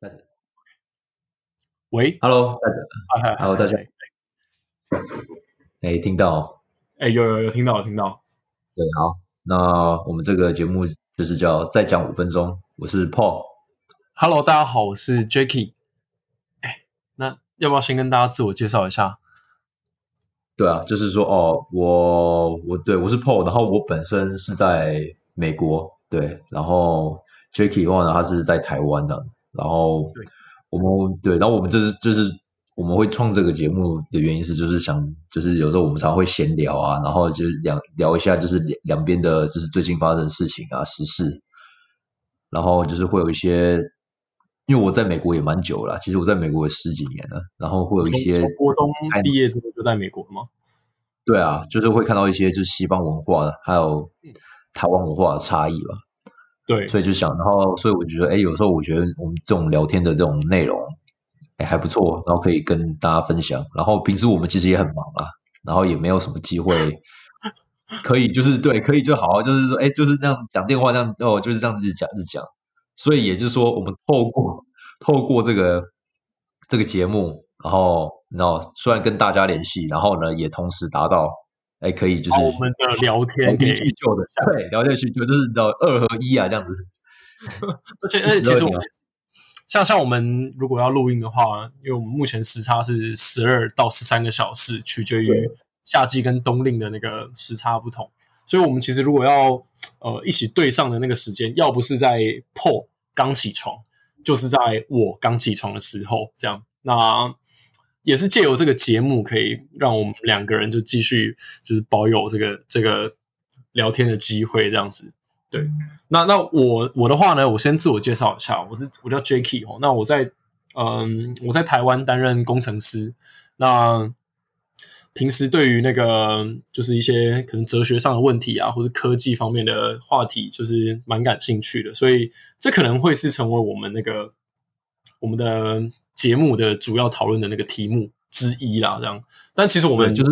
开始。喂，Hello，大家嗨嗨，Hello，大家，哎，听到？哎，有有有听到，听到。对，好，那我们这个节目就是叫再讲五分钟。我是 Paul。Hello，大家好，我是 Jacky。哎，那要不要先跟大家自我介绍一下？对啊，就是说，哦，我我对我是 Paul，然后我本身是在美国，对，然后 Jacky 的话呢，他是在台湾的，然后对。我们对，然后我们这是就是我们会创这个节目的原因是，就是想就是有时候我们常会闲聊啊，然后就是两聊一下就是两两边的，就是最近发生的事情啊时事，然后就是会有一些，因为我在美国也蛮久了，其实我在美国也十几年了，然后会有一些国中毕业之后就在美国吗？对啊，就是会看到一些就是西方文化的，还有台湾文化的差异吧。对，所以就想，然后所以我觉得，哎，有时候我觉得我们这种聊天的这种内容，哎，还不错，然后可以跟大家分享。然后平时我们其实也很忙啊，然后也没有什么机会 可以，就是对，可以就好好，就是说，哎，就是这样讲电话，这样哦，就是这样子讲，日讲。所以也就是说，我们透过透过这个这个节目，然后然后虽然跟大家联系，然后呢，也同时达到。哎，可以，就是我们的聊天可以叙旧的，对，聊天叙旧就是道二合一啊，这样子。而且，而且，其实我们像像我们如果要录音的话，因为我们目前时差是十二到十三个小时，取决于夏季跟冬令的那个时差不同，所以我们其实如果要呃一起对上的那个时间，要不是在 Paul 刚起床，就是在我刚起床的时候，这样那。也是借由这个节目，可以让我们两个人就继续就是保有这个这个聊天的机会，这样子。对，那那我我的话呢，我先自我介绍一下，我是我叫 Jacky 哦。那我在嗯我在台湾担任工程师，那平时对于那个就是一些可能哲学上的问题啊，或者科技方面的话题，就是蛮感兴趣的，所以这可能会是成为我们那个我们的。节目的主要讨论的那个题目之一啦，这样。但其实我们就是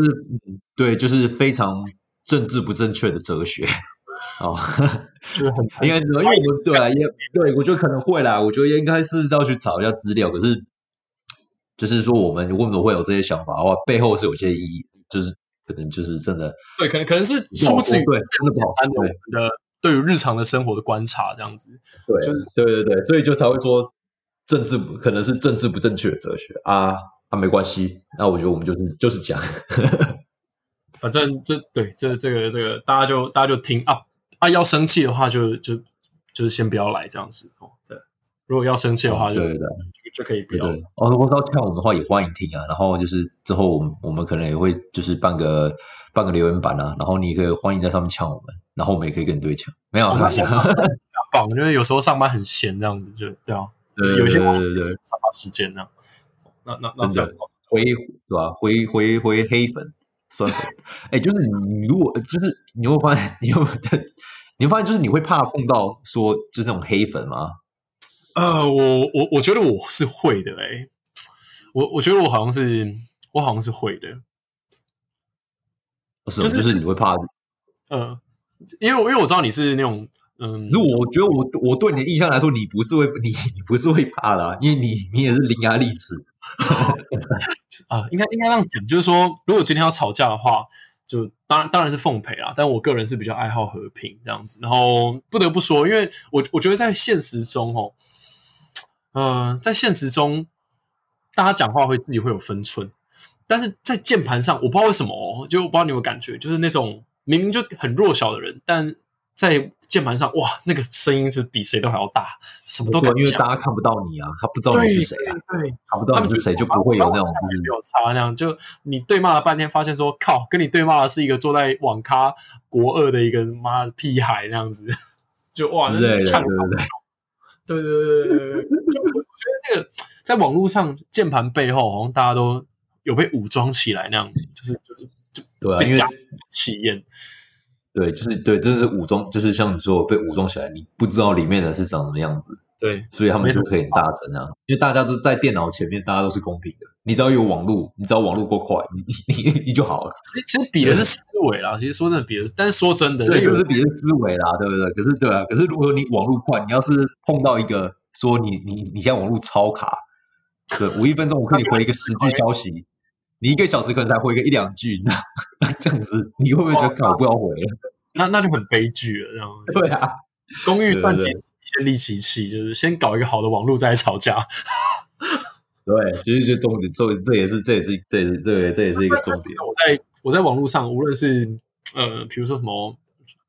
对，就是非常政治不正确的哲学 哦，就是很 应该说，因为我们对啊，也对我觉得可能会啦。我觉得应该是要去找一下资料，可是就是说，我们为什么会有这些想法的话，背后是有些意义，就是可能就是真的对，可能可能是出自于对真的不好的我们的对于日常的生活的观察这样子。对，就是对对对，所以就才会说。政治不可能是政治不正确的哲学啊，啊没关系，那我觉得我们就是就是讲，反正这对这这个这个大家就大家就听啊啊要生气的话就就就是先不要来这样子哦，对，如果要生气的话就对对就可以不要哦，如果要呛我们的话也欢迎听啊，然后就是之后我们我们可能也会就是办个办个留言板啊，然后你可以欢迎在上面呛我们，然后我们也可以跟你对呛，没有开玩笑，棒，因为有时候上班很闲这样子就对啊。对，有些对对对，消耗时间呢。那那那真的回对吧？回回回黑粉酸粉，哎，就是你如果就是你会发现，你会你会发现，就是你会怕碰到说就是那种黑粉吗？呃，我我我觉得我是会的，哎，我我觉得我好像是我好像是会的，是就是你会怕，呃，因为因为我知道你是那种。嗯，如果我觉得我我对你的印象来说，你不是会你你不是会怕的，因为你你也是伶牙俐齿 啊，应该应该这样讲，就是说，如果今天要吵架的话，就当然当然是奉陪啦，但我个人是比较爱好和平这样子。然后不得不说，因为我我觉得在现实中哦，呃，在现实中，大家讲话会自己会有分寸，但是在键盘上，我不知道为什么哦，就我不知道你有感觉，就是那种明明就很弱小的人，但在键盘上，哇，那个声音是比谁都还要大，什么都感觉，因为大家看不到你啊，他不知道你是谁啊，看不到你是谁就不会有那种没有差那样。就你对骂了半天，发现说靠，跟你对骂的是一个坐在网咖国二的一个妈屁孩那样子，就哇，那唱的，对对对对对，就我觉得那个在网络上键盘背后，好像大家都有被武装起来那样子，就是就是就被加气焰。对，就是对，真的是武装，就是像你说被武装起来，你不知道里面的是长什么样子。对，所以他们就可以大成啊，因为大家都在电脑前面，大家都是公平的。你只要有网络，你只要网络够快，你你你你就好了。其实比的是思维啦，其实说真的比的，但是说真的，对，就是比的是思维啦，对不对？可是对啊，可是如果你网络快，你要是碰到一个说你你你现在网络超卡，可我一分钟我可以回一个十句消息，你一个小时可能才回个一两句，那这样子你会不会觉得我不要回了？那那就很悲剧了，这样 对啊，公寓赚钱先立其器，就是先搞一个好的网络再吵架。对，其实就重点，重这也是这也是这也是这这也是一个重点。我在我在网络上，无论是呃，比如说什么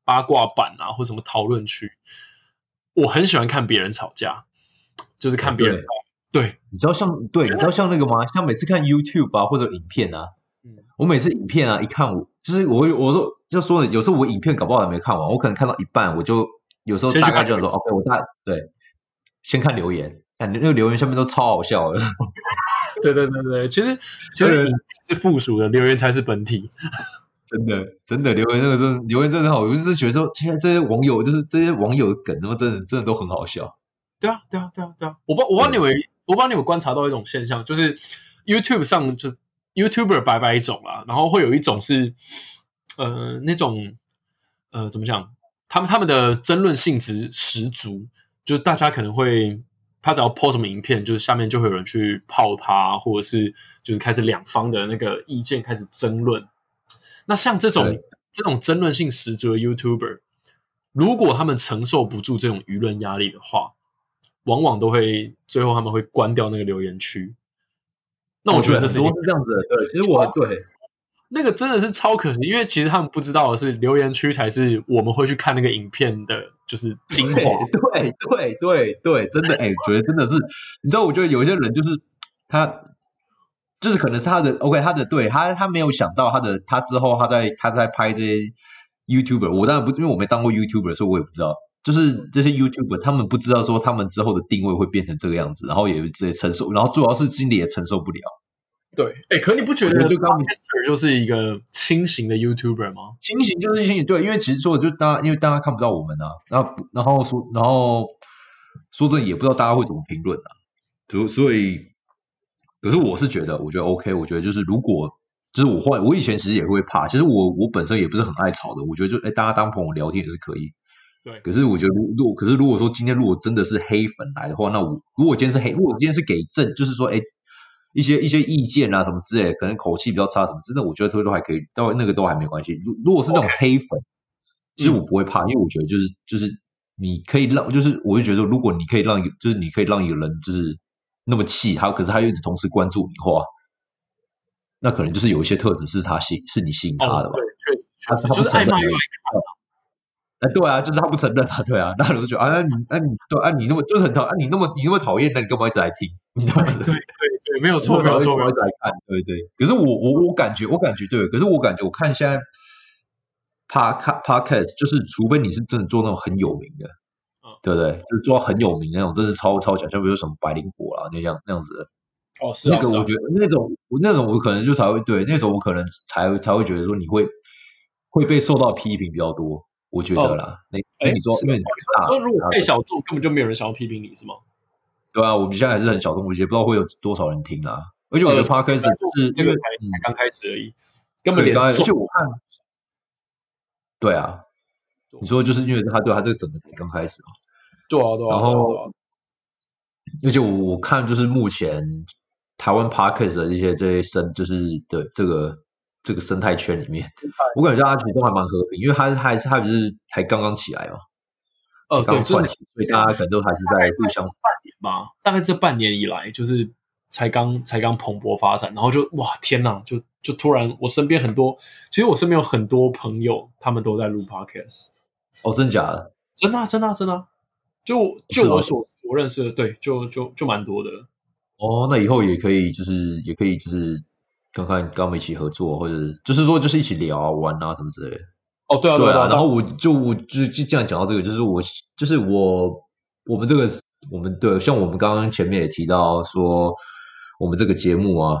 八卦版啊，或什么讨论区，我很喜欢看别人吵架，就是看别人。对，你知道像对，你知道像那个吗？像每次看 YouTube 啊或者影片啊，嗯。我每次影片啊一看，我就是我我说就说有时候我影片搞不好还没看完，我可能看到一半，我就有时候大概就说 OK，我大对，先看留言。感觉那个留言下面都超好笑的，对对对对，其实 其实是附属的留言才是本体，真的真的留言那个真留言真的好，我就是觉得说，现在这些网友就是这些网友的梗，那么真的真的都很好笑。对啊对啊对啊对啊，我帮我帮你们我帮你们观察到一种现象，就是 YouTube 上就 YouTuber 百百种啦，然后会有一种是呃那种呃怎么讲，他们他们的争论性质十足，就是大家可能会。他只要 po 什么影片，就是下面就会有人去泡他，或者是就是开始两方的那个意见开始争论。那像这种这种争论性十足的 YouTuber，如果他们承受不住这种舆论压力的话，往往都会最后他们会关掉那个留言区。那我觉得是这样子的，对，其实我对。那个真的是超可惜，因为其实他们不知道的是，留言区才是我们会去看那个影片的，就是精华。对对对对，真的哎，觉得真的是，你知道，我觉得有一些人就是他，就是可能是他的 OK，他的对他他没有想到他的他之后他在他在拍这些 YouTuber，我当然不因为我没当过 YouTuber，所以我也不知道，就是这些 YouTuber 他们不知道说他们之后的定位会变成这个样子，然后也直接承受，然后主要是心里也承受不了。对，哎，可你不觉得就刚 Mister 就是一个轻型的 YouTuber 吗？轻型就是轻型，对，因为其实说就大家，因为大家看不到我们啊，然后然后说，然后说真的也不知道大家会怎么评论啊，所所以，可是我是觉得，我觉得 OK，我觉得就是如果就是我换我以前其实也会怕，其实我我本身也不是很爱吵的，我觉得就哎大家当朋友聊天也是可以，对。可是我觉得如果可是如果说今天如果真的是黑粉来的话，那我如果今天是黑，如果今天是给正，就是说哎。一些一些意见啊，什么之类，可能口气比较差，什么真的，我觉得都都还可以，到那个都还没关系。如如果是那种黑粉，其实我不会怕，因为我觉得就是就是你可以让，就是我就觉得，如果你可以让一个，就是你可以让一个人就是那么气他，可是他又一直同时关注你的话，那可能就是有一些特质是他吸是你吸引他的吧？对，确实，他是就是爱骂又爱哎，对啊，就是他不承认啊，对啊，那我就觉得啊，你那你对啊，你那么就是很讨啊，你那么你那么讨厌，那你干嘛一直来听？对对对对，没有错没有错，一直来看，对对。可是我我我感觉我感觉对，可是我感觉我看现在 Park Podcast，就是除非你是真的做那种很有名的，对不对？就是做很有名那种，真是超超强，像比如什么百灵果啦那样那样子的。哦，是那个，我觉得那种那种我可能就才会对那种我可能才才会觉得说你会会被受到批评比较多。我觉得啦，那哎，你说，因为说如果太小众，根本就没有人想要批评你是吗？对啊，我们现在还是很小众，我也不知道会有多少人听啊。而且我觉得 podcast 是这个才才刚开始而已，根本连而且我看，对啊，你说就是因为他对他这个整个才刚开始啊，对啊对啊，然后而且我我看就是目前台湾 podcast 的一些这些生就是的这个。这个生态圈里面，我感觉大家其实都还蛮和平，因为他还是他不是才刚刚起来嘛，呃，刚串起，所以大家可能都还是在互相半年吧，大概是半年以来，就是才刚才刚蓬勃发展，然后就哇天哪，就就突然我身边很多，其实我身边有很多朋友，他们都在录 podcast，哦，真的假的？真的真的真的，就就我所我认识的，对，就就就蛮多的。哦，那以后也可以，就是也可以，就是。看看跟我们一起合作，或者就是说，就是一起聊啊、玩啊什么之类的。哦，对啊，对啊。然后我就我就就这样讲到这个，就是我就是我我们这个我们对，像我们刚刚前面也提到说，我们这个节目啊，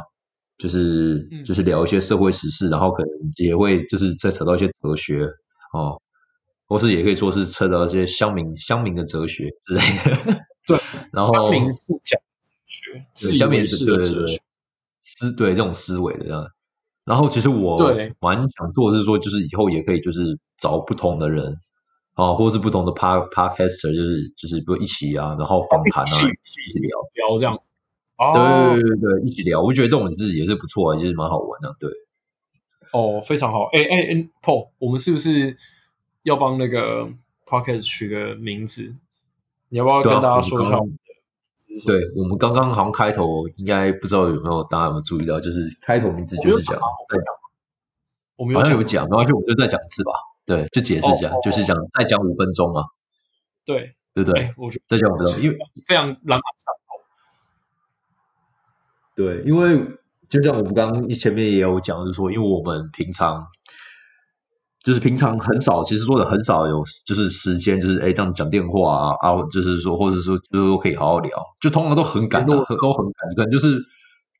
就是就是聊一些社会时事，然后可能也会就是再扯到一些哲学哦，或是也可以说是扯到一些乡民乡民的哲学之类的。对，然后乡民是讲哲学，乡民是哲学。思对这种思维的这样，然后其实我蛮想做的是说，就是以后也可以就是找不同的人啊，或是不同的 Pod Podcaster，就是就是比如一起啊，然后访谈啊，一起聊聊这样子。对对对对，一起聊，我觉得这种是也是不错啊，就是蛮好玩的。对，哦，非常好。哎哎哎，Paul，我们是不是要帮那个 Podcast 取个名字？你要不要跟大家说一下？对我们刚刚好像开头应该不知道有没有大家有没有注意到，就是开头名字就是讲在讲，我们好像有讲，没关系，我就再讲一次吧。对，就解释一下，就是讲再讲五分钟嘛。对，对不对？我觉得再讲五分钟，因为非常朗朗上口。对，因为就像我们刚刚前面也有讲，就是说，因为我们平常。就是平常很少，其实说的很少有，就是时间，就是哎这样讲电话啊啊，就是说，或者说就是说可以好好聊，就通常都很赶，都都很赶，可能就是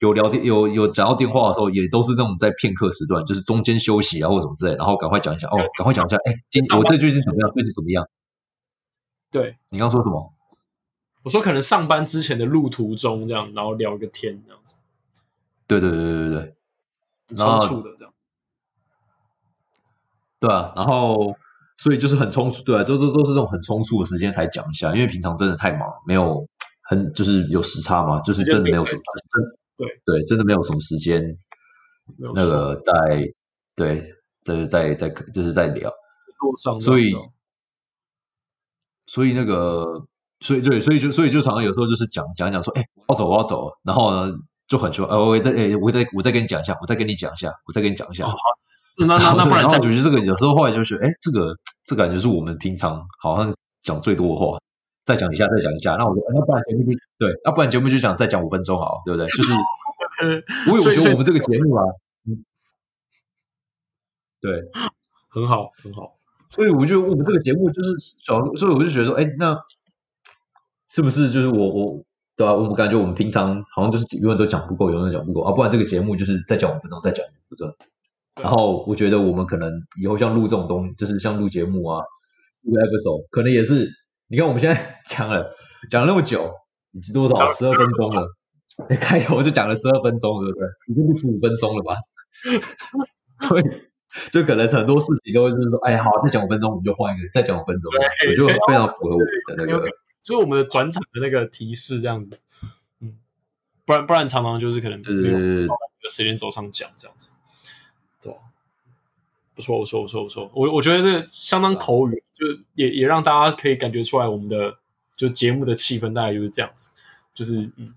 有聊天有有讲到电话的时候，也都是那种在片刻时段，就是中间休息啊或什么之类，然后赶快讲一下，哦，赶快讲一下，哎，今我这最近怎么样？最近怎么样？对你刚刚说什么？我说可能上班之前的路途中这样，然后聊个天这样子。对对对对对对，仓促的这样。对啊，然后所以就是很匆促，对啊，都都都是这种很匆促的时间才讲一下，因为平常真的太忙，没有很就是有时差嘛，就是真的没有什么，真对对，真的没有什么时间，那个在对，在在在就是在聊，所以所以那个所以对，所以就所以就常常有时候就是讲讲讲说，哎，我要走，我要走，然后呢就很说，呃，我再哎，我再我再跟你讲一下，我再跟你讲一下，我再跟你讲一下。那那那不然，然后我觉得这个有时候后来就觉得，哎，这个这感觉是我们平常好像讲最多的话。再讲一下，再讲一下。那我说，那不然节目就对，那不然节目就讲再讲五分钟好，对不对？就是，我我觉得我们这个节目啊，嗯，对，很好，很好。所以我觉得我们这个节目就是小，所以我就觉得说，哎，那是不是就是我我对吧？我们感觉我们平常好像就是永远都讲不够，永远讲不够啊。不然这个节目就是再讲五分钟，再讲五分钟。然后我觉得我们可能以后像录这种东西，就是像录节目啊，录 episode，可能也是。你看我们现在讲了 讲了那么久，已经多少十二分钟了？开头就讲了十二分钟，对不对？已经不止五分钟了吧？所以就可能很多事情都会就是说，哎呀，好，再讲五分钟，我们就换一个，再讲五分钟，我觉得非常符合我们的那个，所以我们的转场的那个提示这样子。嗯，不然不然常常就是可能没有时间轴上讲这样子。不错，不错，不错，不错。我我觉得这相当口语，就也也让大家可以感觉出来，我们的就节目的气氛大概就是这样子，就是嗯，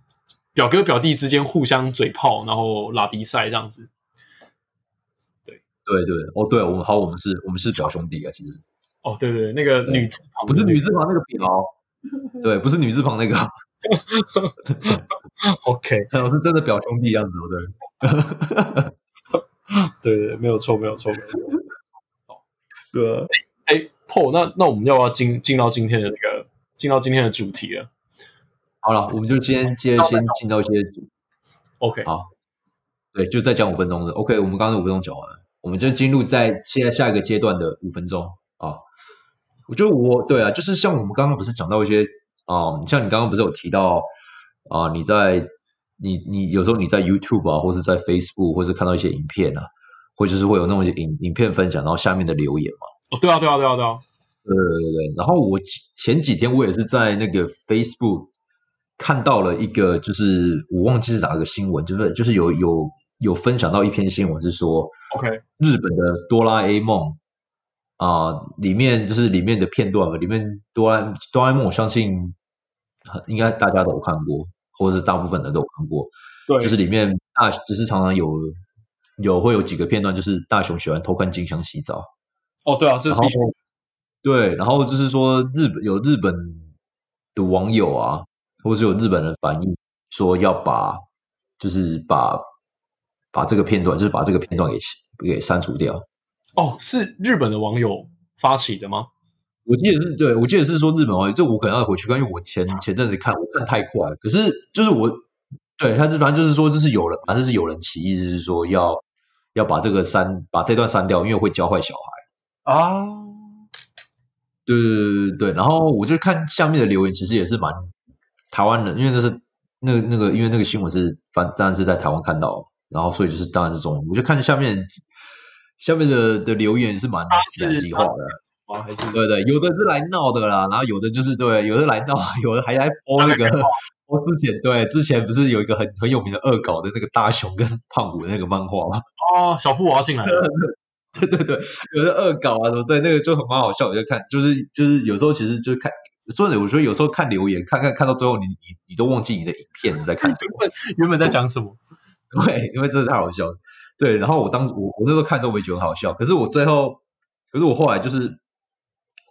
表哥表弟之间互相嘴炮，然后拉迪赛这样子。对，对，对，哦，对，我们好，我们是，我们是表兄弟啊，其实。哦，对对，那个女字旁不是女字旁那个表，对，不是女字旁那个。OK，我是真的表兄弟样子，对。对对，没有错，没有错，没有错。好，对。哎，Paul，那那我们要不要进进到今天的那个进到今天的主题了？好了，我们就今天接先进到一些主。OK，好。对，就再讲五分钟的。OK，我们刚刚五分钟讲完，我们就进入在现在下一个阶段的五分钟啊。我觉得我对啊，就是像我们刚刚不是讲到一些啊，像你刚刚不是有提到啊，你在。你你有时候你在 YouTube 啊，或是在 Facebook，或是看到一些影片啊，或者是会有那种影影片分享，然后下面的留言嘛。哦，对啊，对啊，对啊，对啊。对对对对。然后我前几天我也是在那个 Facebook 看到了一个，就是我忘记是哪个新闻，就是就是有有有分享到一篇新闻，是说，OK，日本的哆啦 A 梦啊，里面就是里面的片段嘛，里面哆啦哆啦 A 梦，我相信应该大家都有看过。或者是大部分人都有看过，对，就是里面大，就是常常有有会有几个片段，就是大雄喜欢偷看静香洗澡。哦，对啊，这必须对，然后就是说日本有日本的网友啊，或是有日本人反映说要把，就是把把这个片段，就是把这个片段给给删除掉。哦，是日本的网友发起的吗？我记得是对，我记得是说日本网友，这我可能要回去看，因为我前前阵子看，我看太快了。可是就是我对他，这反正就是说，这是有人，反正是有人起意，是说要要把这个删，把这段删掉，因为会教坏小孩啊。对对对对对。然后我就看下面的留言，其实也是蛮台湾人，因为那是那个那个，因为那个新闻是反，当然是在台湾看到，然后所以就是当然是中文。我就看下面下面的的留言是蛮两极化的。吗？还是对对，有的是来闹的啦，然后有的就是对，有的来闹，有的还来播那个。我之前对之前不是有一个很很有名的恶搞的那个大雄跟胖虎的那个漫画吗？哦，小夫我要进来了。对对对，有的恶搞啊什么在那个就很蛮好笑，我就看，就是就是有时候其实就是看，所以我觉得有时候看留言，看看看到最后，你你你都忘记你的影片你在看什么，原本在讲什么？对，因为真的太好笑了。对，然后我当时我我那时候看之后我也觉得很好笑，可是我最后，可是我后来就是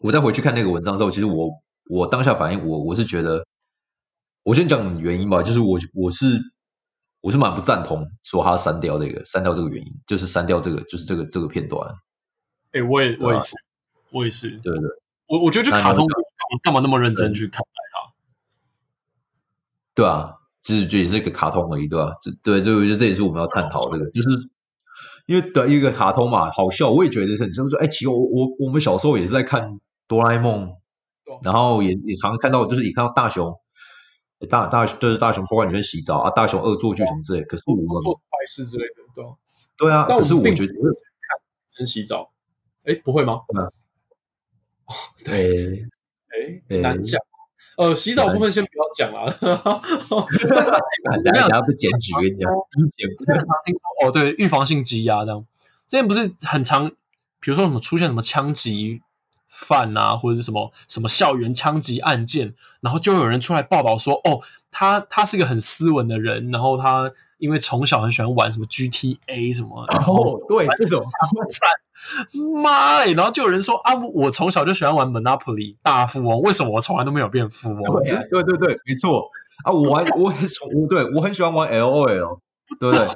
我再回去看那个文章之后，其实我我当下反应，我我是觉得，我先讲原因吧，就是我我是。我是蛮不赞同说他删掉这个删掉这个原因，就是删掉这个就是这个这个片段。哎，我也我也是，我也是。对对，我我觉得就卡通干嘛那么认真去看待它？对啊，就是这也是一个卡通而已，对吧？这对这个我觉得这也是我们要探讨这个，就是因为的一个卡通嘛，好笑，我也觉得很深。说哎，其实我我我们小时候也是在看哆啦 A 梦，然后也也常看到，就是也看到大雄。大大就是大雄破坏女生洗澡啊，大雄恶作剧什么之类。可是我们做坏事之类的，对对啊。但是我觉得看真洗澡，哎，不会吗？嗯。对，哎，难讲。呃，洗澡部分先不要讲了。大家不检举，跟你讲，检听说哦，对，预防性积压这样。之前不是很常，比如说什么出现什么枪击。犯啊，或者是什么什么校园枪击案件，然后就有人出来报道说，哦，他他是个很斯文的人，然后他因为从小很喜欢玩什么 GTA 什么，哦，对，这种妈嘞，然后就有人说啊，我从小就喜欢玩 Monopoly 大富翁，为什么我从来都没有变富翁？对对对，没错啊，我玩我很我对我很喜欢玩 LOL，对不对？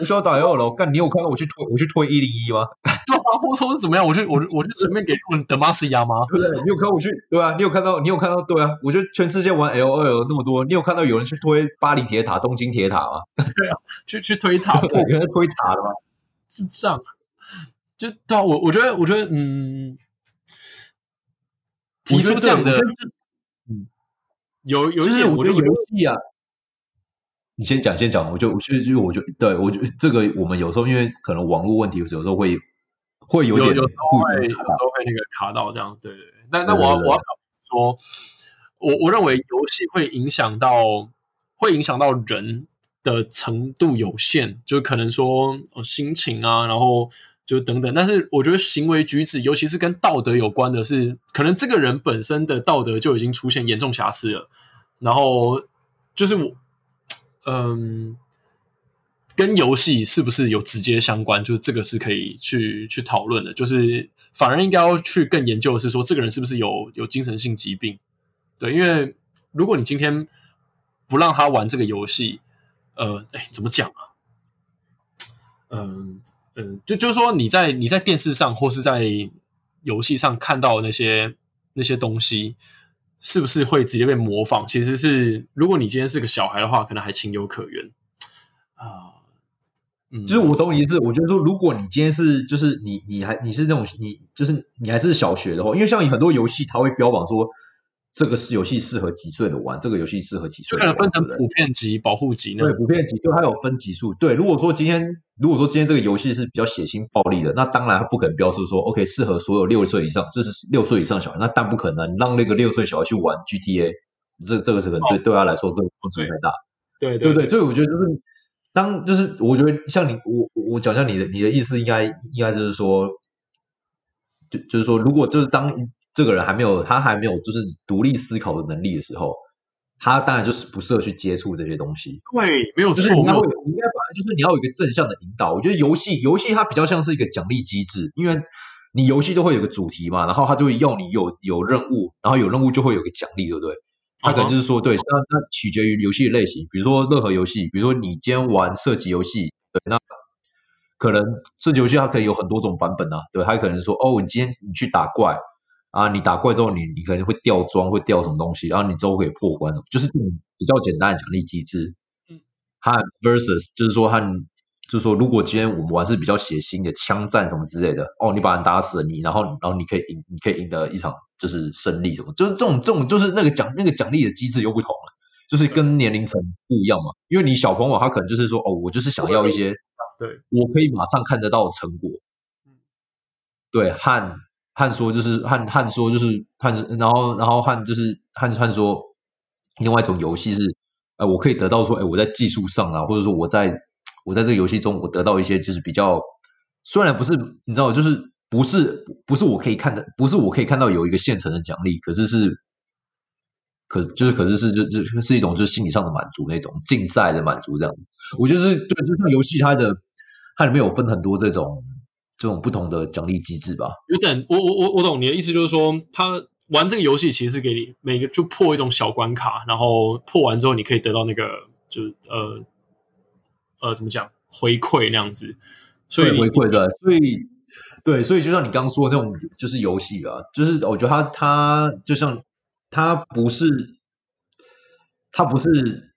我需要打 L 了，干你有看到我去推我去推一零一吗？对啊，我说是怎么样？我就我就我就随便给他们德玛西亚吗？对不对？你有看我去对啊？你有看到你有看到对啊？我觉得全世界玩 L L 那么多，你有看到有人去推巴黎铁塔、东京铁塔吗？对啊，去去推塔，有人推塔的吗？智障！就对啊，我我觉得我觉得嗯，提出这样的嗯，有有一些我觉得游戏啊。你先讲，先讲，我就我就就我就对我就这个，我们有时候因为可能网络问题，有时候会会有点有时候会有时候会那个卡到这样，对对对。但但我要我要说，我我认为游戏会影响到会影响到人的程度有限，就可能说心情啊，然后就等等。但是我觉得行为举止，尤其是跟道德有关的，是可能这个人本身的道德就已经出现严重瑕疵了，然后就是我。嗯，跟游戏是不是有直接相关？就是这个是可以去去讨论的。就是反而应该要去更研究的是说，这个人是不是有有精神性疾病？对，因为如果你今天不让他玩这个游戏，呃，哎，怎么讲啊？嗯嗯，就就是说你在你在电视上或是在游戏上看到那些那些东西。是不是会直接被模仿？其实是，如果你今天是个小孩的话，可能还情有可原啊。嗯，就是我懂你意思。我觉得说，如果你今天是，就是你，你还你是那种，你就是你还是小学的话，因为像很多游戏，它会标榜说。这个是游戏适合几岁的玩？这个游戏适合几岁？可能分成普遍级、保护级。对，普遍级就它有分级数。对，如果说今天，如果说今天这个游戏是比较血腥暴力的，那当然它不可能标示说 OK 适合所有六岁以上，这是六岁以上小孩。那但不可能让那个六岁小孩去玩 GTA，这这个是可能对对他来说这个风险太大。对对对，所以我觉得就是当就是我觉得像你我我讲一下你的你的意思，应该应该就是说，就就是说，如果就是当。这个人还没有，他还没有就是独立思考的能力的时候，他当然就是不适合去接触这些东西。对，没有错。你应该应该把就是你要有一个正向的引导。我觉得游戏，游戏它比较像是一个奖励机制，因为你游戏都会有个主题嘛，然后它就会要你有有任务，然后有任务就会有个奖励，对不对？他可能就是说，对，那那取决于游戏的类型。比如说任何游戏，比如说你今天玩射击游戏，对，那可能射击游戏它可以有很多种版本啊，对，它可能说，哦，你今天你去打怪。啊，你打怪之后，你你可能会掉装，会掉什么东西，然后你之后可以破关，就是这种比较简单的奖励机制。嗯，和 versus 就是说，和就是说，如果今天我们玩是比较血腥的枪战什么之类的，哦，你把人打死了，你然后然后你可以赢，你可以赢得一场就是胜利什么，就是这种这种就是那个奖那个奖励的机制又不同了，就是跟年龄层不一样嘛。因为你小朋友他可能就是说，哦，我就是想要一些，对我可以马上看得到成果。嗯，对，和汉说就是汉汉说就是汉，然后然后汉就是汉汉说，另外一种游戏是，呃，我可以得到说，哎，我在技术上啊，或者说我在我在这个游戏中，我得到一些就是比较，虽然不是你知道，就是不是不是我可以看的，不是我可以看到有一个现成的奖励，可是是，可就是可是是就就是一种就是心理上的满足那种竞赛的满足这样，我觉得是对，就像游戏它的它里面有分很多这种。这种不同的奖励机制吧，有点我我我我懂你的意思，就是说他玩这个游戏其实是给你每个就破一种小关卡，然后破完之后你可以得到那个就呃呃怎么讲回馈那样子，所以回馈对，所以对，所以就像你刚刚说的那种就是游戏啊，就是我觉得他他就像他不是他不是。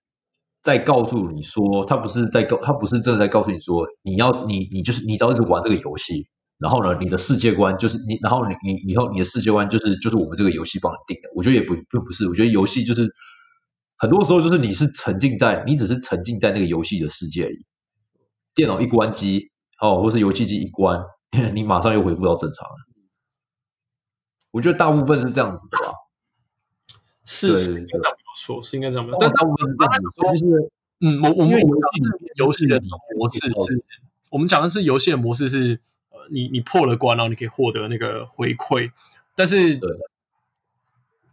在告诉你说，他不是在告，他不是真的在告诉你说，你要你你就是你只要一直玩这个游戏，然后呢，你的世界观就是你，然后你你以后你的世界观就是就是我们这个游戏帮你定的。我觉得也不并不是，我觉得游戏就是很多时候就是你是沉浸在，你只是沉浸在那个游戏的世界里。电脑一关机哦，或是游戏机一关，你马上又恢复到正常了。我觉得大部分是这样子的吧。是是应该这样说，是应该这样但大部分是这样说，就是嗯，我我们游戏的模式是，我们讲的是游戏的模式是，呃，你你破了关，然后你可以获得那个回馈，但是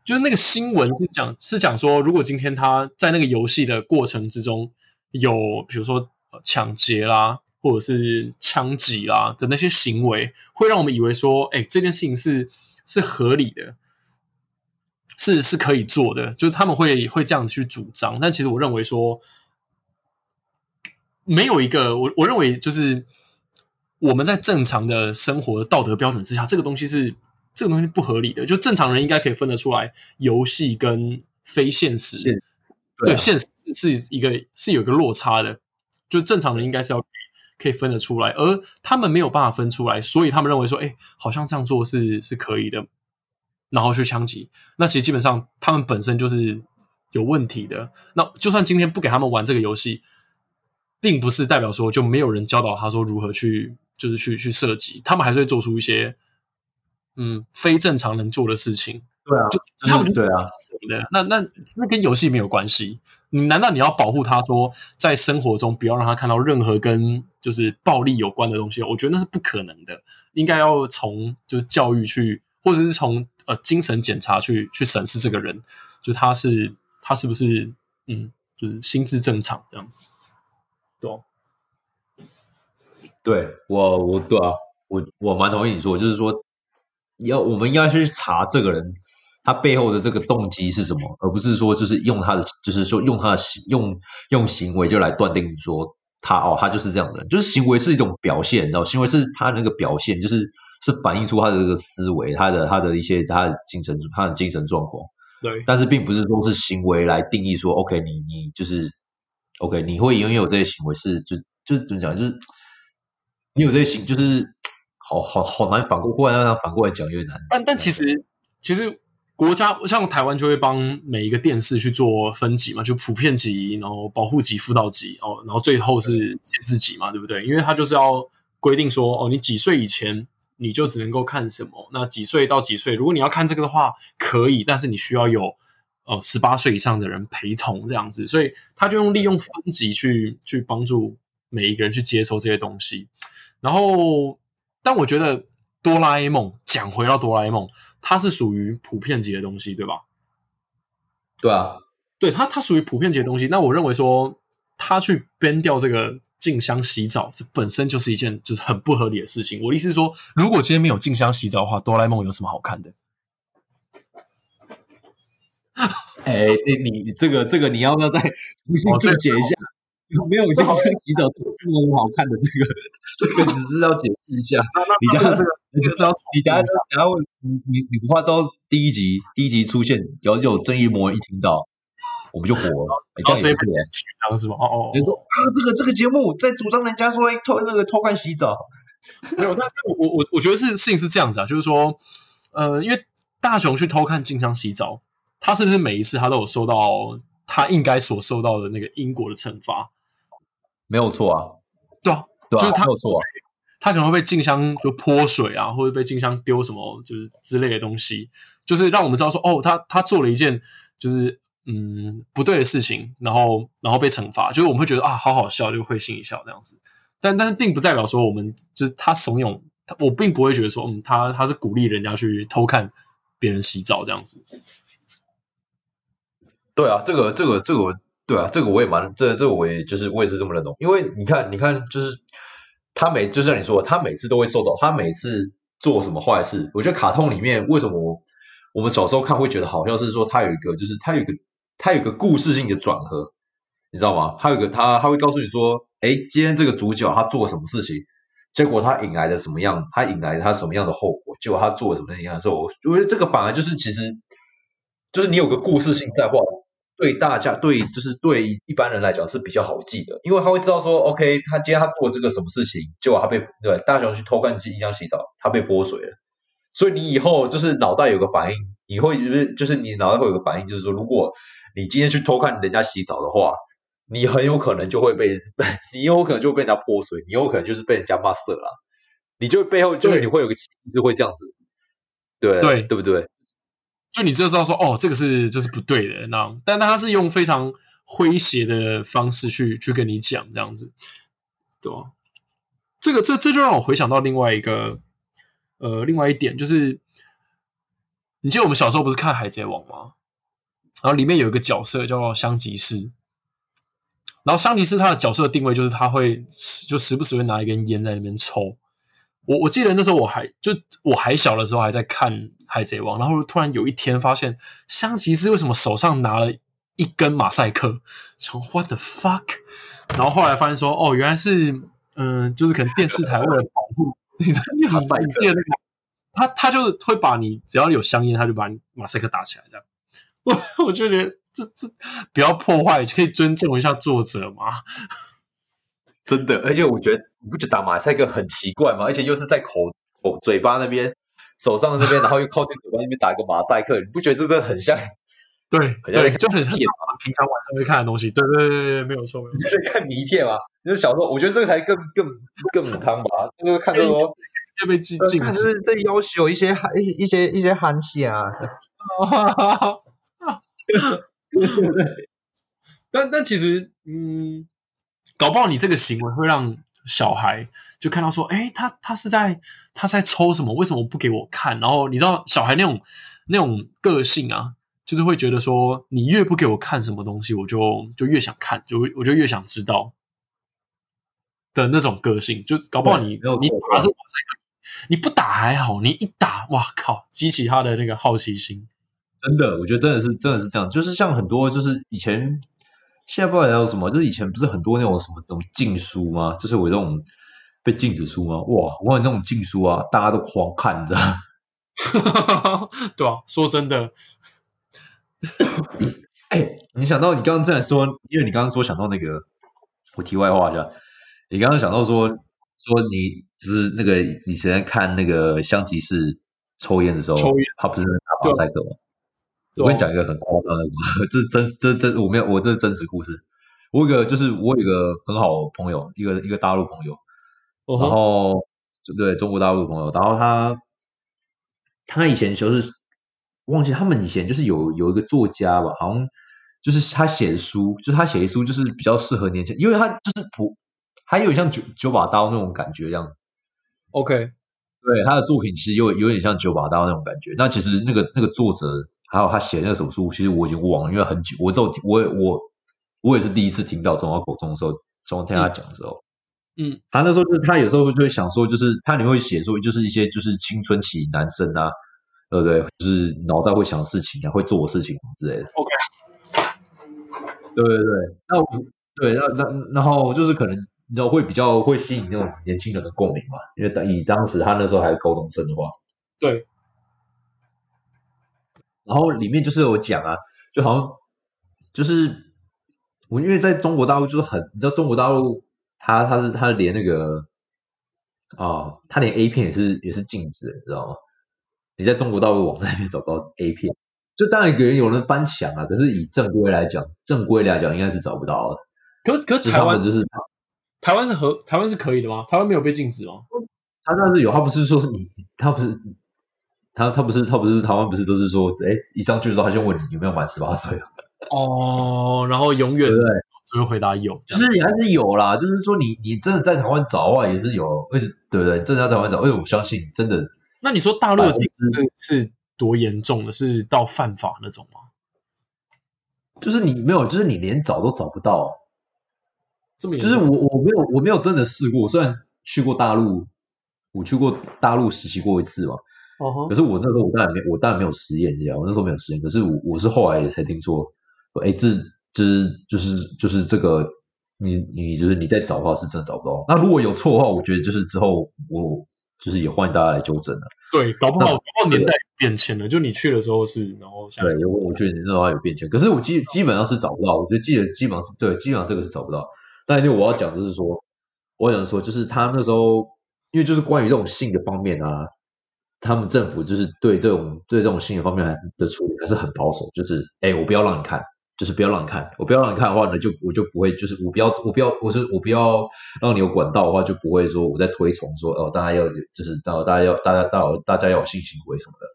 就是那个新闻是讲是讲说，如果今天他在那个游戏的过程之中有，比如说抢劫啦，或者是枪击啦的那些行为，会让我们以为说，哎，这件事情是是合理的。是是可以做的，就是他们会会这样子去主张，但其实我认为说，没有一个我我认为就是我们在正常的生活的道德标准之下，这个东西是这个东西不合理的。就正常人应该可以分得出来，游戏跟非现实，对现实是一个是有一个落差的。就正常人应该是要可以分得出来，而他们没有办法分出来，所以他们认为说，哎，好像这样做是是可以的。然后去枪击，那其实基本上他们本身就是有问题的。那就算今天不给他们玩这个游戏，并不是代表说就没有人教导他说如何去，就是去去射击，他们还是会做出一些嗯非正常人做的事情。对啊，就他们对啊，对，那那那跟游戏没有关系。你难道你要保护他说在生活中不要让他看到任何跟就是暴力有关的东西？我觉得那是不可能的。应该要从就是教育去，或者是从。呃，精神检查去去审视这个人，就他是他是不是嗯，就是心智正常这样子，对，对我我对啊，我我蛮同意你说，就是说要我们要去查这个人他背后的这个动机是什么，而不是说就是用他的就是说用他的行用用行为就来断定说他哦他就是这样的人，就是行为是一种表现，你知道，行为是他那个表现，就是。是反映出他的这个思维，他的他的一些他的精神他的精神状况。对，但是并不是说是行为来定义说，OK，你你就是 OK，你会拥有这些行为是就就是怎么讲，就是你有这些行，就是好好好难反过，过来让他反过来讲有点难。但但其实其实国家像台湾就会帮每一个电视去做分级嘛，就普遍级，然后保护级、辅导级哦，然后最后是限制级嘛，对不对？因为他就是要规定说，哦，你几岁以前。你就只能够看什么？那几岁到几岁？如果你要看这个的话，可以，但是你需要有呃十八岁以上的人陪同这样子。所以他就用利用分级去去帮助每一个人去接收这些东西。然后，但我觉得哆啦 A 梦讲回到哆啦 A 梦，它是属于普遍级的东西，对吧？对啊，对它它属于普遍级的东西。那我认为说，他去编掉这个。静香洗澡，这本身就是一件就是很不合理的事情。我的意思是说，如果今天没有静香洗澡的话，哆啦 A 梦有什么好看的？哎，你你这个这个你要不要再重新注解一下？没有静香洗澡有什么好看的？这个这个只是要解释一下。你家这个，你家你家然后你你你不怕到第一集第一集出现，然后有正义魔人一听到。我们就火了，然后直接取张是吧？哦哦，你说啊，这个这个节目在主张人家说偷那个偷看洗澡，没有？那我我我觉得是事情是这样子啊，就是说，呃，因为大雄去偷看静香洗澡，他是不是每一次他都有受到他应该所受到的那个因果的惩罚？没有错啊，对啊，就是他没有错啊。他可能会被静香就泼水啊，或者被静香丢什么就是之类的东西，就是让我们知道说，哦，他他做了一件就是嗯不对的事情，然后然后被惩罚，就是我们会觉得啊，好好笑，就会心一笑这样子。但但是并不代表说我们就是他怂恿他，我并不会觉得说，嗯，他他是鼓励人家去偷看别人洗澡这样子。对啊，这个这个这个对啊，这个我也蛮这这个我也就是我也是这么认同，因为你看你看就是。他每就像你说，他每次都会受到他每次做什么坏事。我觉得卡通里面为什么我们小时候看会觉得好像是说他有一个，就是他有一个他有个故事性的转合，你知道吗？他有个他他会告诉你说，哎，今天这个主角他做了什么事情，结果他引来的什么样，他引来他什么样的后果，结果他做了什么样的时候，我觉得这个反而就是其实就是你有个故事性在画。对大家，对就是对一般人来讲是比较好记的，因为他会知道说，OK，他今天他做这个什么事情，结果他被对大雄去偷看金香洗澡，他被泼水了。所以你以后就是脑袋有个反应，你会就是就是你脑袋会有个反应，就是说，如果你今天去偷看人家洗澡的话，你很有可能就会被，你有可能就被人家泼水，你有可能就是被人家骂色了，你就背后就是你会有个情绪会这样子，对对对不对？就你就知道说哦，这个是这是不对的，那但他是用非常诙谐的方式去去跟你讲这样子，对吧？这个这这就让我回想到另外一个呃，另外一点就是，你记得我们小时候不是看《海贼王》吗？然后里面有一个角色叫香吉士，然后香吉士他的角色定位就是他会就时不时会拿一根烟在那边抽。我我记得那时候我还就我还小的时候还在看《海贼王》，然后突然有一天发现香吉士为什么手上拿了一根马赛克？想 What the fuck？然后后来发现说哦，原来是嗯，就是可能电视台为了保护你在 马赛克，那个他他就会把你只要有香烟，他就把你马赛克打起来这样。我 我就觉得这这不要破坏，可以尊重一下作者嘛。真的，而且我觉得你不觉得打马赛克很奇怪吗？而且又是在口口嘴巴那边、手上那边，然后又靠近嘴巴那边打一个马赛克，你不觉得这真的很像？对，对，就很像平常晚上会看的东西。对对对对，没有错，没有错。在看迷片嘛？就是小时候，我觉得这个才更更更汤吧。就是看这说要被禁禁止，这要求一些含一些一些一些含啊。但但其实，嗯。搞不好你这个行为会让小孩就看到说，哎，他他是在他在抽什么？为什么不给我看？然后你知道小孩那种那种个性啊，就是会觉得说，你越不给我看什么东西，我就就越想看，就我就越想知道的那种个性。就搞不好你你打是你不打还好，你一打，哇靠，激起他的那个好奇心。真的，我觉得真的是真的是这样，就是像很多就是以前。现在不知道还有什么，就是以前不是很多那种什么什么禁书吗？就是我这种被禁止书吗？哇，我感那种禁书啊，大家都狂看的，对啊，说真的，哎，你想到你刚刚在说，因为你刚刚说想到那个，我题外话一下，你刚刚想到说说你就是那个以前看那个香吉士抽烟的时候，抽烟，他不是打马赛克吗？我跟你讲一个很夸张的，这是真这真我没有我这是真实故事。我有个就是我有一个很好朋友，一个一个大陆朋友，然后对中国大陆朋友，然后他他以前就是忘记他们以前就是有有一个作家吧，好像就是他写的书，就是他写的书就是比较适合年轻，因为他就是普还有像九九把刀那种感觉这样子。OK，对他的作品其实有有点像九把刀那种感觉。那其实那个那个作者。还有他写那个什么书，其实我已经忘了，因为很久。我之后我我我也是第一次听到中华口中的时候，从听他讲的时候，嗯，他那时候就是他有时候就会想说，就是他你会写说，就是一些就是青春期男生啊，对不对？就是脑袋会想的事情啊，会做的事情之类的。OK，对对对，那我对那那然后就是可能你知道会比较会吸引那种年轻人的共鸣嘛，因为以当时他那时候还是高中生的话，对。然后里面就是有讲啊，就好像就是我因为在中国大陆就是很，你知道中国大陆他他是他连那个啊，他连 A 片也是也是禁止的，你知道吗？你在中国大陆网站里面找不到 A 片，就当然有人有人翻墙啊，可是以正规来讲，正规来讲应该是找不到的。可可台湾就是台湾是和台湾是可以的吗？台湾没有被禁止吗？他那是有，他不是说你，他不是他他不是他不是台湾不是都是说，哎，一上去的时候他先问你有没有满十八岁啊？哦，然后永远对不对？只会回答有，就是你还是有啦，就是说你你真的在台湾找的话也是有，而且对不对？真的在台湾找，而且我相信真的那你说大陆的禁止是是多严重的？是到犯法那种吗？就是你没有，就是你连找都找不到。这么严重？就是我我没有我没有真的试过，虽然去过大陆，我去过大陆实习过一次嘛，哦可是我那时候我当然没我当然没有实验这样，我那时候没有实验，可是我我是后来也才听说，哎，这就是就是就是这个你你就是你在找的话是真的找不到。那如果有错的话，我觉得就是之后我就是也欢迎大家来纠正了。对，搞不好那搞不好年代变迁了，就你去的时候是，然后对，我我觉得你那时候有变迁，可是我基基本上是找不到，我觉得记得基本上是对，基本上这个是找不到。但就我要讲就是说，我想说就是他那时候，因为就是关于这种性的方面啊，他们政府就是对这种对这种心理方面的处理还是很保守，就是哎，我不要让你看，就是不要让你看，我不要让你看的话呢，就我就不会，就是我不要我不要我是我不要让你有管道的话，就不会说我在推崇说哦，大家要就是到大家要大家大家大家要有性行为什么的。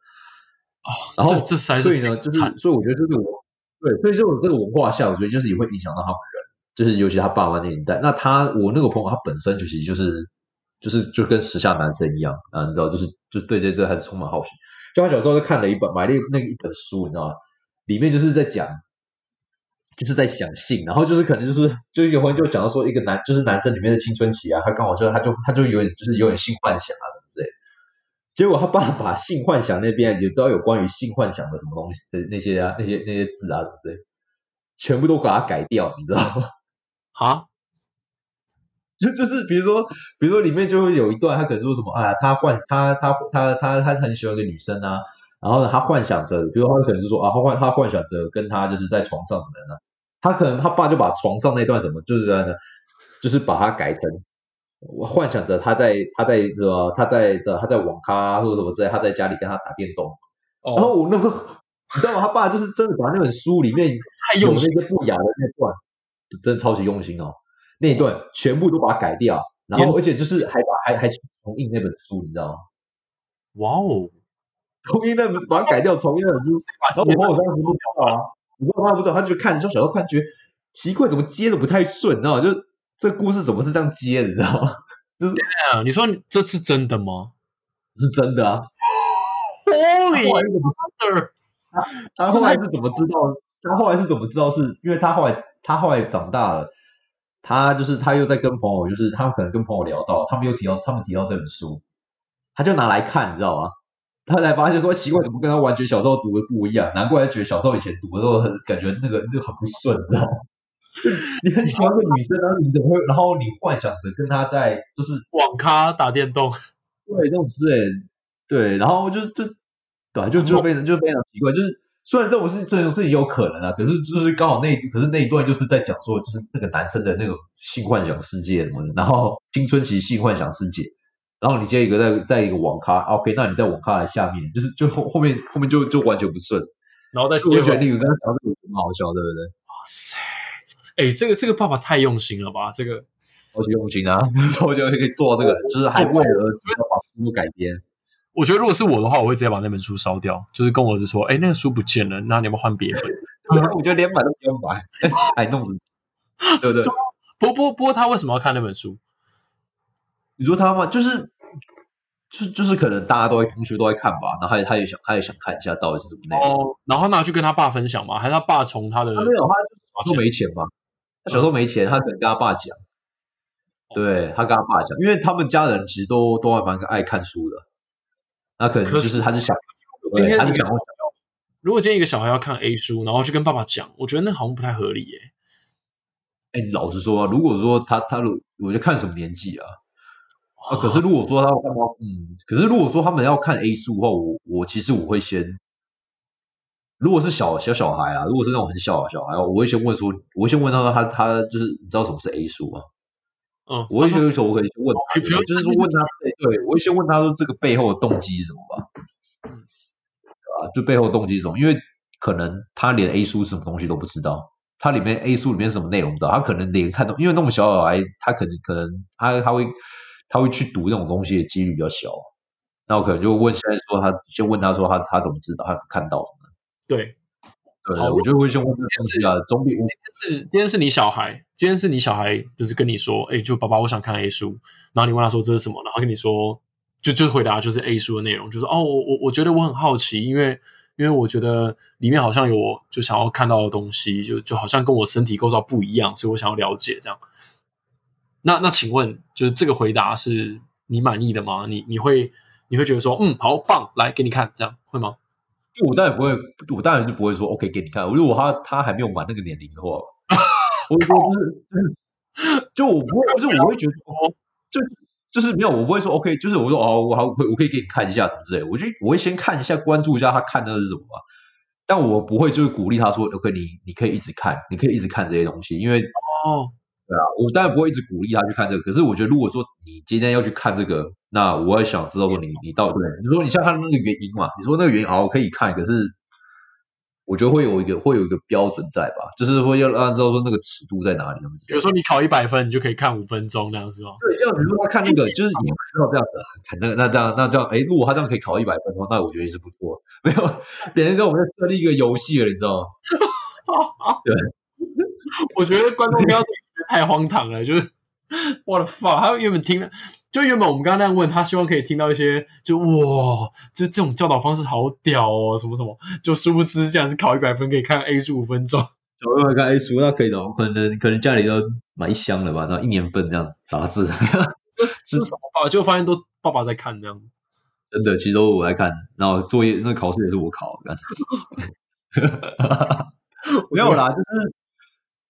哦，然后这所以呢，就是所以我觉得就是我对，所以这种这个文化下，我觉得就是也会影响到他们人，就是尤其他爸妈那一代。那他我那个朋友，他本身就其实就是就是就跟时下男生一样啊，你知道，就是就对这对还是充满好奇。就他小时候就看了一本买了一那个一本书，你知道吗？里面就是在讲。就是在想性，然后就是可能就是就有朋友就讲到说一个男就是男生里面的青春期啊，他刚好就他就他就有点就是有点性幻想啊什么之类的。结果他爸把性幻想那边也知道有关于性幻想的什么东西的那些啊那些那些字啊，对不对？全部都把它改掉，你知道吗？啊，就就是比如说，比如说里面就会有一段，他可能说什么啊，他幻他他他他他很喜欢一个女生啊，然后呢，他幻想着，比如他可能是说啊，他幻他幻想着跟他就是在床上怎么样呢？他可能他爸就把床上那段什么，就是呢，就是把它改成我幻想着他在他在什么他在这他在网咖或者什么之类，他在家里跟他打电动，然哦，后我那个你知道吗？他爸就是真的把那本书里面太用心些不雅的那段，真的超级用心哦，那一段全部都把它改掉，然后而且就是还把还还重印那本书，你知道吗？哇哦，重印那本把它改掉，重印那本书，然后我朋友当时不知道啊，我朋友不知道，他就看，就小时候看觉得奇怪，怎么接的不太顺，你知道吗？就这故事怎么是这样接的，你知道吗？啊你说你这是真的吗是真的啊？Holy 是怎么 mother！他后来是怎么知道？他后来是怎么知道是？因为他后来他后来长大了，他就是他又在跟朋友，就是他可能跟朋友聊到，他们又提到他们提到这本书，他就拿来看，你知道吗？他才发现说奇怪，怎么跟他完全小时候读的不一样？难怪他觉得小时候以前读的时候很感觉那个就很不顺，你知道吗？你很喜欢个女生，然后你怎么会？然后你幻想着跟她在就是网咖打电动，对，那种之类，对，然后就就对，就就非常就非常奇怪，就是虽然这种事这种事情也有可能啊，可是就是刚好那可是那一段就是在讲说，就是那个男生的那个性幻想世界什么的，然后青春期性幻想世界，然后你接一个在在一个网咖，OK，那你在网咖的下面，就是就后后面后面就就完全不顺，然后再我接回那个跟他讲这个很好笑，对不对？哇塞！哎，这个这个爸爸太用心了吧？这个超级用心啊，超级可以做到这个，就是还为了儿子要把书改编。我觉得如果是我的话，我会直接把那本书烧掉，就是跟我儿子说：“哎，那个书不见了，那你要不要换别本 我觉得连买都不用买，还弄着，对不对？？”不过不不过，他为什么要看那本书？你说他吗？就是，就是就是可能大家都会同学都会看吧，然后他也他也想他也想看一下到底是什么内容。哦，然后拿去跟他爸分享嘛？还是他爸从他的他没有，他小时候没钱嘛，他小时候没钱，他可能跟他爸讲，对他跟他爸讲，因为他们家人其实都都还蛮爱看书的，那可能就是是他就想，今天他就想如果今天一个小孩要看 A 书，然后去跟爸爸讲，我觉得那好像不太合理耶。哎，老实说啊，如果说他他如我就看什么年纪啊，啊，可是如果说他要干嘛，嗯，可是如果说他们要看 A 书的话，我我其实我会先，如果是小小小孩啊，如果是那种很小的小孩，我会先问说，我会先问他他他就是你知道什么是 A 书吗？嗯，我会先说，我可以先问就是说问他，对对，我会先问他说这个背后的动机是什么吧？嗯对吧？就背后动机是什么？因为可能他连 A 书是什么东西都不知道，他里面 A 书里面什么内容不知道，他可能连看到，因为那么小小孩，他可能可能他他会他会去读那种东西的几率比较小。那我可能就问现在说他先问他说他他怎么知道他看到什么？对，对，好我就会先问这东西啊，总比今天是今天是你小孩，今天是你小孩，就是跟你说，哎，就爸爸，我想看 A 书，然后你问他说这是什么，然后跟你说，就就回答就是 A 书的内容，就是哦，我我我觉得我很好奇，因为因为我觉得里面好像有我就想要看到的东西，就就好像跟我身体构造不一样，所以我想要了解这样。那那请问，就是这个回答是你满意的吗？你你会你会觉得说，嗯，好棒，来给你看，这样会吗？就我当然不会，我当然就不会说 OK 给你看。如果他他还没有满那个年龄的话，我我不是，就我不会，不是我会觉得 哦，就就是没有，我不会说 OK，就是我说哦，我好，我我可以给你看一下之类。我就我会先看一下，关注一下他看的是什么嘛。但我不会就是鼓励他说 OK，你你可以一直看，你可以一直看这些东西，因为哦。对啊，我当然不会一直鼓励他去看这个。可是我觉得，如果说你今天要去看这个，那我也想知道说你你到底，你说你像他的那个原因嘛？你说那个原因好，我可以看，可是我觉得会有一个会有一个标准在吧？就是会要让知道说那个尺度在哪里。比如说你考一百分，你就可以看五分钟那样是吗？对，这样子如果他看那个，就是你知道这样子看那个，那这样那这样，哎，如果他这样可以考一百分的话，那我觉得也是不错。没有，别人跟我们在设立一个游戏了，你知道吗？对，我觉得观众标准。太荒唐了，就是 我的 fuck！他原本听的，就原本我们刚刚那样问他，希望可以听到一些，就哇，就这种教导方式好屌哦，什么什么，就殊不知竟然是考一百分可以看 A 书五分钟，考一百看 A 书那可以的，可能可能家里都买一箱了吧，那一年份这样杂志，是什么吧？就发现都爸爸在看这样，真的，其实都我在看，然后作业那考试也是我考，没有啦，就是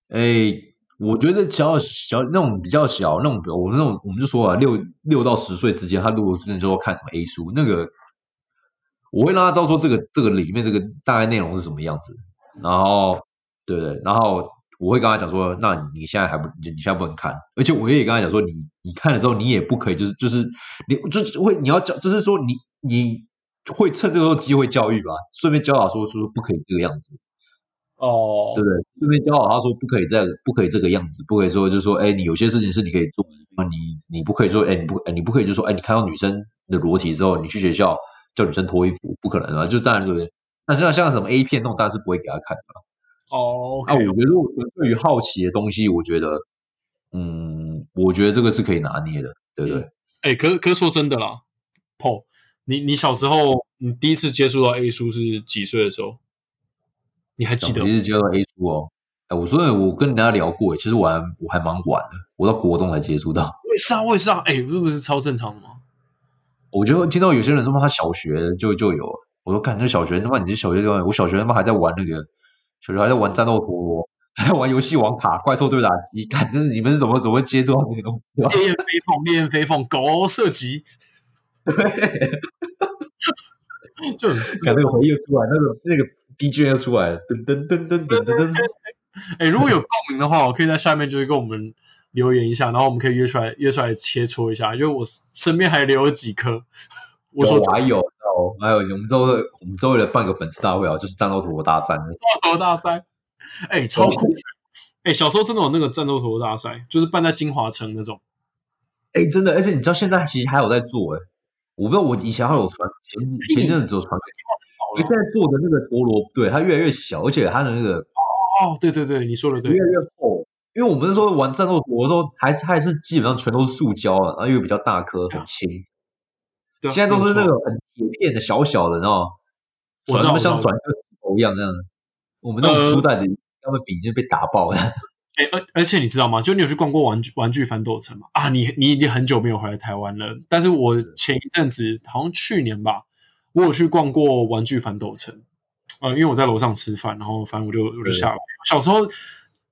哎。我觉得小小那种比较小那种，我们那种我们就说啊，六六到十岁之间，他如果是说看什么 A 书，那个我会让他知道说这个这个里面这个大概内容是什么样子，然后对对，然后我会跟他讲说，那你现在还不你现在不能看，而且我也跟他讲说，你你看了之后你也不可以，就是就是你就会你要教，就是说你你会趁这个机会教育吧，顺便教导说说不可以这个样子。哦，对不对？顺便教好他说不可以这样，不可以这个样子，不可以说就是说，哎，你有些事情是你可以做，那你你不可以说，哎，你不，哎，你不可以就说，哎，你看到女生的裸体之后，你去学校叫女生脱衣服，不可能啊！就当然对不对？那像像什么 A 片那种，当然是不会给他看的。哦，那我觉得，如果对于好奇的东西，我觉得，嗯，我觉得这个是可以拿捏的，对不对？哎，可可是说真的啦，Paul，你你小时候你第一次接触到 A 书是几岁的时候？你还记得？你是接触 A 书哦？哎，我说我跟人家聊过，其实我还我还蛮晚的，我到国中才接触到。为啥？为啥？哎，是不是超正常的吗？我就听到有些人说他小学就就有，我说看这小学他妈你这小学就我小学他妈还在玩那个，小学还在玩战斗陀螺，还在玩游戏王卡、怪兽对打机，看这是你们是怎么怎么接触到那个东西？烈焰飞凤，烈焰飞凤，狗射击，对，就感 那个回忆出来，那个那个。G 要出来了，噔噔噔噔噔噔噔。哎，如果有共鸣的话，我可以在下面就是跟我们留言一下，然后我们可以约出来约出来切磋一下。因为我身边还留有几颗。我说还有哦，还有我们周我们周围的办个粉丝大会啊，就是战斗陀螺大战。战斗陀螺大赛，哎，超酷！哎，小时候真的有那个战斗陀螺大赛，就是办在金华城那种。哎，真的，而且你知道现在其实还有在做哎，我不知道我以前还有传前前阵子有传给。现在做的那个陀螺，对它越来越小，而且它的那个哦，对对对，你说的对，越来越厚。因为我们那时候玩战斗陀螺的时候，还是还是基本上全都是塑胶的，然后又比较大颗，很轻。对现在都是那个很铁片的小小的，然后转那么像转个头一样这样。我们那种初代的，要么笔就被打爆了。哎，而而且你知道吗？就你有去逛过玩具玩具反斗城吗？啊，你你已经很久没有回来台湾了。但是我前一阵子，好像去年吧。我有去逛过玩具反斗城，呃，因为我在楼上吃饭，然后反正我就我就下来。小时候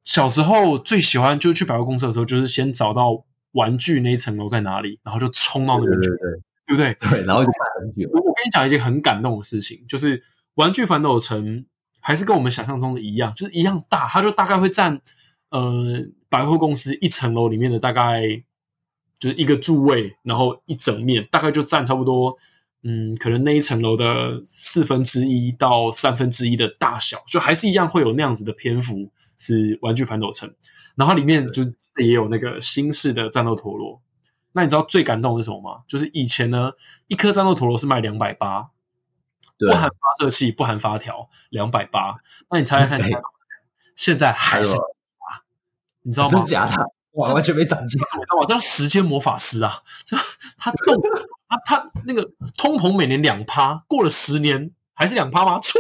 小时候最喜欢就是去百货公司的时候，就是先找到玩具那一层楼在哪里，然后就冲到那边去，对不对？对，然后就看很久。我跟你讲一件很感动的事情，就是玩具反斗城还是跟我们想象中的一样，就是一样大，它就大概会占呃百货公司一层楼里面的大概就是一个柱位，然后一整面大概就占差不多。嗯，可能那一层楼的四分之一到三分之一的大小，就还是一样会有那样子的篇幅是玩具反斗城，然后里面就也有那个新式的战斗陀螺。那你知道最感动的是什么吗？就是以前呢，一颗战斗陀螺是卖两百八，不含发射器，不含发条，两百八。那你猜猜看，哎现在还是啊？你知道吗？真假的？哇，完全没长进。你知道吗？这叫时间魔法师啊！这他动他他那个通膨每年两趴，过了十年还是两趴吗？错，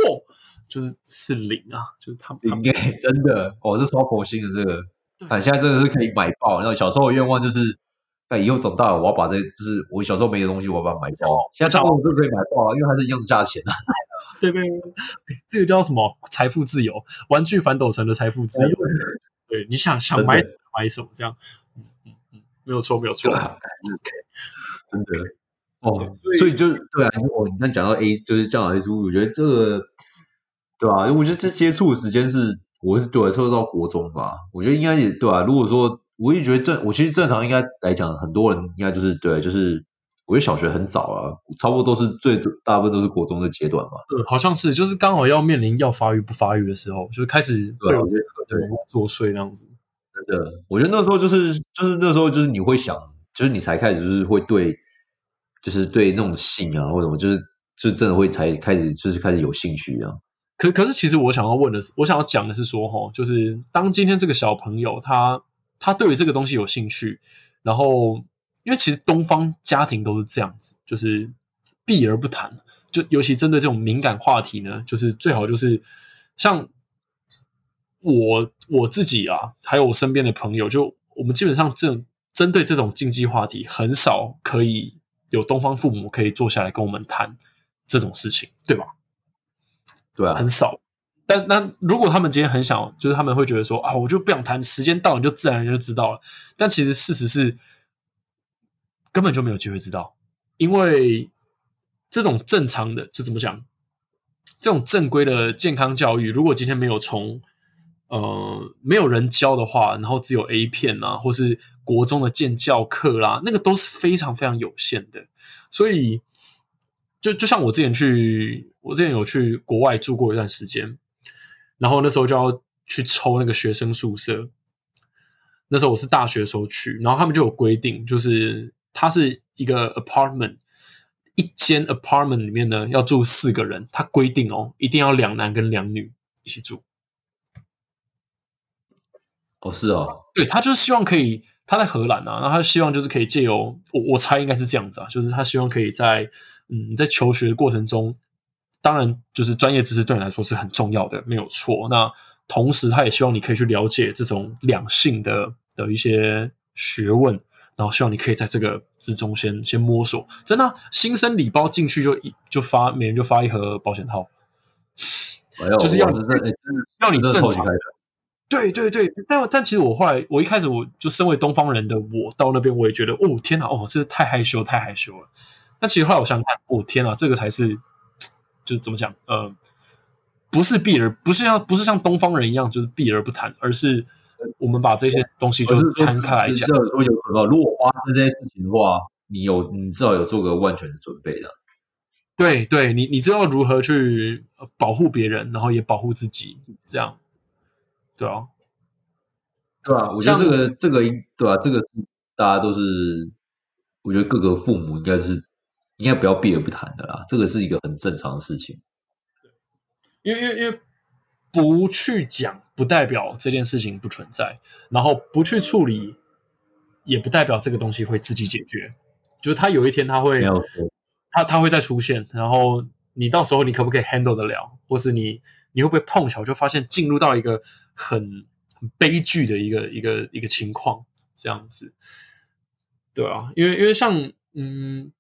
就是是零啊！就是他们应该 真的，哦，是超佛心的这个，对看现在真的是可以买爆。然后小时候的愿望就是，哎，以后长大了我要把这，就是我小时候没的东西，我要把它买爆。现在长大我就可以买爆了，因为它是一样的价钱啊。对对对，这个叫什么？财富自由，玩具反斗城的财富自由。对，你想 想买买什么，这样，嗯嗯嗯，没有错，没有错 OK，，真的。哦，所以就对啊，哦你看讲到 A 就是降到 A 书，我觉得这个对吧、我觉得这接触的时间是我是对我受到国中吧，我觉得应该也对啊。如果说我也觉得正，我其实正常应该来讲，很多人应该就是对，就是我觉得小学很早啊，差不多都是最大部分都是国中的阶段嘛。对，好像是，就是刚好要面临要发育不发育的时候，就开始对我觉得对对作祟那样子。真的，我觉得那时候就是就是那时候就是你会想，就是你才开始就是会对，就是对那种性啊或者什么，就是就真的会才开始就是开始有兴趣这样。可可是，其实我想要问的是，我想要讲的是说，哈，就是当今天这个小朋友他他对于这个东西有兴趣，然后因为其实东方家庭都是这样子，就是避而不谈，就尤其针对这种敏感话题呢，就是最好就是像我我自己啊，还有我身边的朋友，就我们基本上这针对这种禁忌话题，很少可以有东方父母可以坐下来跟我们谈这种事情，对吧？对啊很，少。但那如果他们今天很想，就是他们会觉得说啊，我就不想谈，时间到你就自然就知道了。但其实事实是根本就没有机会知道，因为这种正常的就怎么讲，这种正规的健康教育，如果今天没有从呃没有人教的话，然后只有 A 片啊，或是国中的健教课啦，那个都是非常非常有限的，所以。就就像我之前去，我之前有去国外住过一段时间，然后那时候就要去抽那个学生宿舍。那时候我是大学的时候去，然后他们就有规定，就是它是一个 apartment，一间 apartment 里面呢要住四个人，它规定哦，一定要两男跟两女一起住。哦是哦，对他就是希望可以，他在荷兰啊，然后他希望就是可以借由我我猜应该是这样子啊，就是他希望可以在嗯在求学的过程中，当然就是专业知识对你来说是很重要的，没有错。那同时他也希望你可以去了解这种两性的的一些学问，然后希望你可以在这个之中先先摸索。真的啊、新生礼包进去就一就发，每人就发一盒保险套。哎呦，就是要哎要你正常对对对，但但其实我后来，我一开始我就身为东方人的我到那边，我也觉得哦天哪，哦这太害羞太害羞了。但其实后来我想想看，哦天哪，这个才是就是怎么讲，呃，不是避而不是像不是像东方人一样就是避而不谈，而是我们把这些东西就是摊开来讲至。少说有如果发生这件事情的话，你有你至少有做个万全的准备的。对对，你你知道如何去呃保护别人，然后也保护自己，这样，对啊，对啊，我觉得这个这个应对啊，这个大家都是，我觉得各个父母应该是应该不要避而不谈的啦，这个是一个很正常的事情。因为因为因为不去讲，不代表这件事情不存在，然后不去处理，也不代表这个东西会自己解决。就是他有一天他会他他会再出现，然后你到时候你可不可以 handle 得了，或是你你会不会碰巧就发现进入到一个很很悲剧的一个一个一个情况这样子，对啊，因为因为像嗯，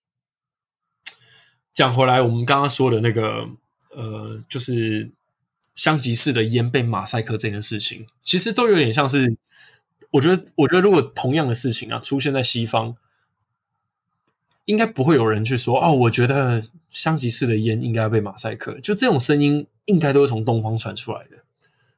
讲回来，我们刚刚说的那个呃，就是香吉士的烟被马赛克这件事情，其实都有点像是，我觉得我觉得如果同样的事情啊出现在西方。应该不会有人去说哦，我觉得香吉士的烟应该要被马赛克。就这种声音，应该都是从东方传出来的。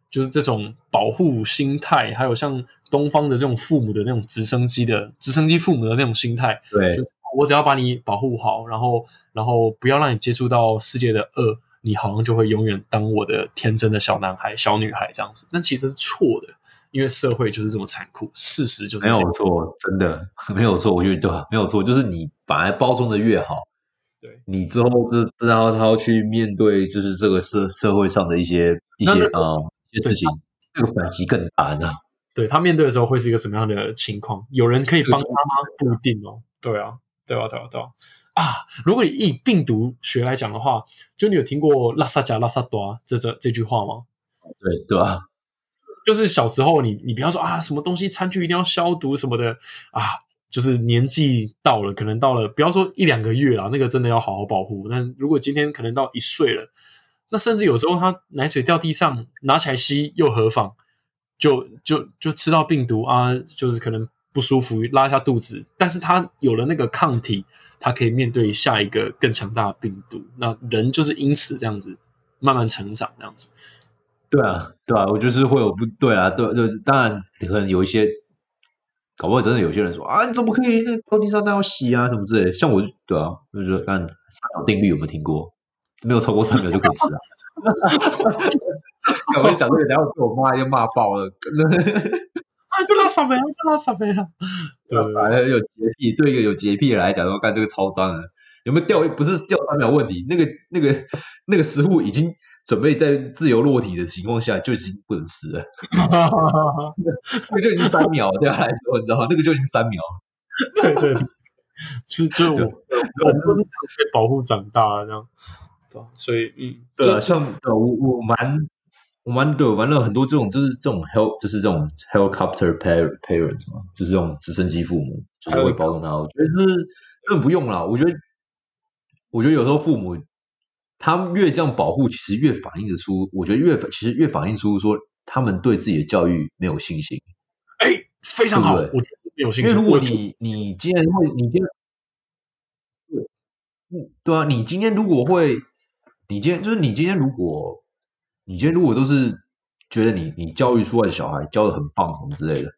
就是这种保护心态，还有像东方的这种父母的那种直升机的直升机父母的那种心态，对就我只要把你保护好，然后然后不要让你接触到世界的恶，你好像就会永远当我的天真的小男孩、小女孩这样子。那其实是错的，因为社会就是这么残酷，事实就是没有错，真的没有错。我觉得对？没有错，就是你把它包装的越好，对你之后就然后他要去面对，就是这个社社会上的一些一些啊、一些事情，这个反击更大呢。对他面对的时候会是一个什么样的情况？有人可以帮他吗？不一定哦。对啊，对啊，对啊，对啊。啊，如果你以病毒学来讲的话，就你有听过“拉萨加拉萨多”这这这句话吗？对对啊？就是小时候你你不要说啊，什么东西餐具一定要消毒什么的啊，就是年纪到了，可能到了不要说一两个月啦，那个真的要好好保护。但如果今天可能到一岁了，那甚至有时候他奶水掉地上，拿起来吸又何妨？就就就吃到病毒啊，就是可能不舒服，拉一下肚子，但是他有了那个抗体，他可以面对下一个更强大的病毒。那人就是因此这样子慢慢成长，这样子。对啊，对啊，我就是会有不对啊，对对，当然可能有一些，搞不好真的有些人说啊，你怎么可以那掉地上都要洗啊什么之类。像我对啊，我就说看三秒定律有没有听过？没有超过三秒就可以吃啊。我就讲这个，然后被我妈又骂爆了。啊，就拉萨贝，就拉萨贝啊！对对对反正有洁癖，对一个有洁癖的来讲，说干这个超脏的，有没有掉？不是掉三秒问题，那个那个那个食物已经准备在自由落体的情况下就已经不能吃了，那个就已经三秒对他来说，你知道吗？那个就已经三秒。对对，对 就就我我们都是被保护长大的，这样，对吧？所以嗯，对啊，像对我我蛮我蛮对玩了很多这种，就是这种 hel 就是这种 helicopter parent parents 嘛，就是这种直升机父母，就是会包容他。我觉得是根本不用啦，我觉得我觉得有时候父母他们越这样保护，其实越反映得出，我觉得越其实越反映出说他们对自己的教育没有信心。哎非常好，对对我觉得没有信心。因为如果你你今天会，你今天对，嗯，对啊，你今天如果会，你今天就是你今天如果，你今天如果都是觉得你你教育出来的小孩教的很棒什么之类的，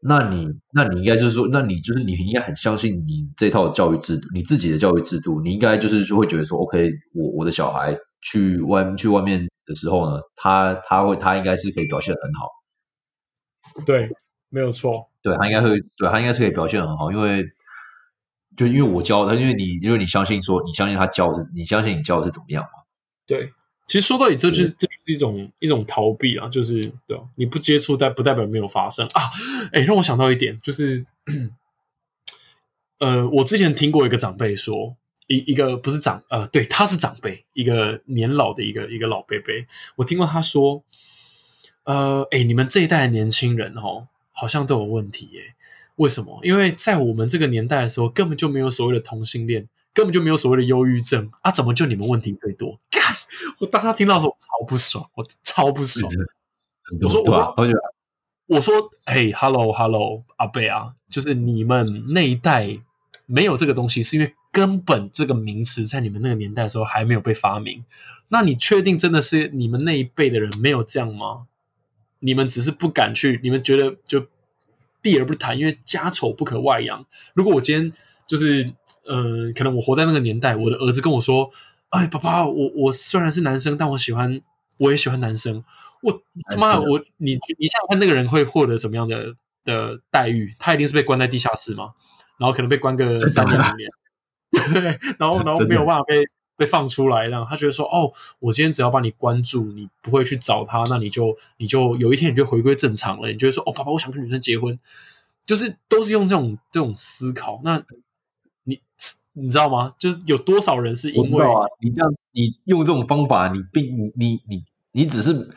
那你那你应该就是说，那你就是你应该很相信你这套教育制度，你自己的教育制度，你应该就是就会觉得说，OK，我我的小孩去外去外面的时候呢，他他会他应该是可以表现得很好。对，没有错。对他应该会，对他应该是可以表现得很好，因为就因为我教他，因为你因为你相信说，你相信他教的是，你相信你教的是怎么样嘛？对，其实说到底，这就是这就是一种一种逃避啊，就是对吧？你不接触，但不代表没有发生啊。哎，让我想到一点，就是 呃，我之前听过一个长辈说，一一个不是长呃，对，他是长辈，一个年老的一个一个老伯伯，我听过他说，呃，哎，你们这一代的年轻人哦，好像都有问题耶。为什么？因为在我们这个年代的时候，根本就没有所谓的同性恋，根本就没有所谓的忧郁症啊！怎么就你们问题最多？干！我当他听到的时候，我超不爽，我超不爽。我说？我而且我说，嘿，hello，hello，阿贝啊，就是你们那一代没有这个东西，是因为根本这个名词在你们那个年代的时候还没有被发明。那你确定真的是你们那一辈的人没有这样吗？你们只是不敢去，你们觉得就避而不谈，因为家丑不可外扬。如果我今天就是呃，可能我活在那个年代，我的儿子跟我说：“哎，爸爸，我我虽然是男生，但我喜欢，我也喜欢男生。”我他妈，我你你想想看，那个人会获得怎么样的的待遇？他一定是被关在地下室嘛，然后可能被关个三年五年，对，然后然后没有办法被被放出来，让他觉得说：“哦，我今天只要把你关注，你不会去找他，那你就你就有一天你就回归正常了。你就会说：哦，爸爸，我想跟女生结婚。”就是都是用这种这种思考。那你你知道吗？就是有多少人是因为你这样你用这种方法，你并你你你你只是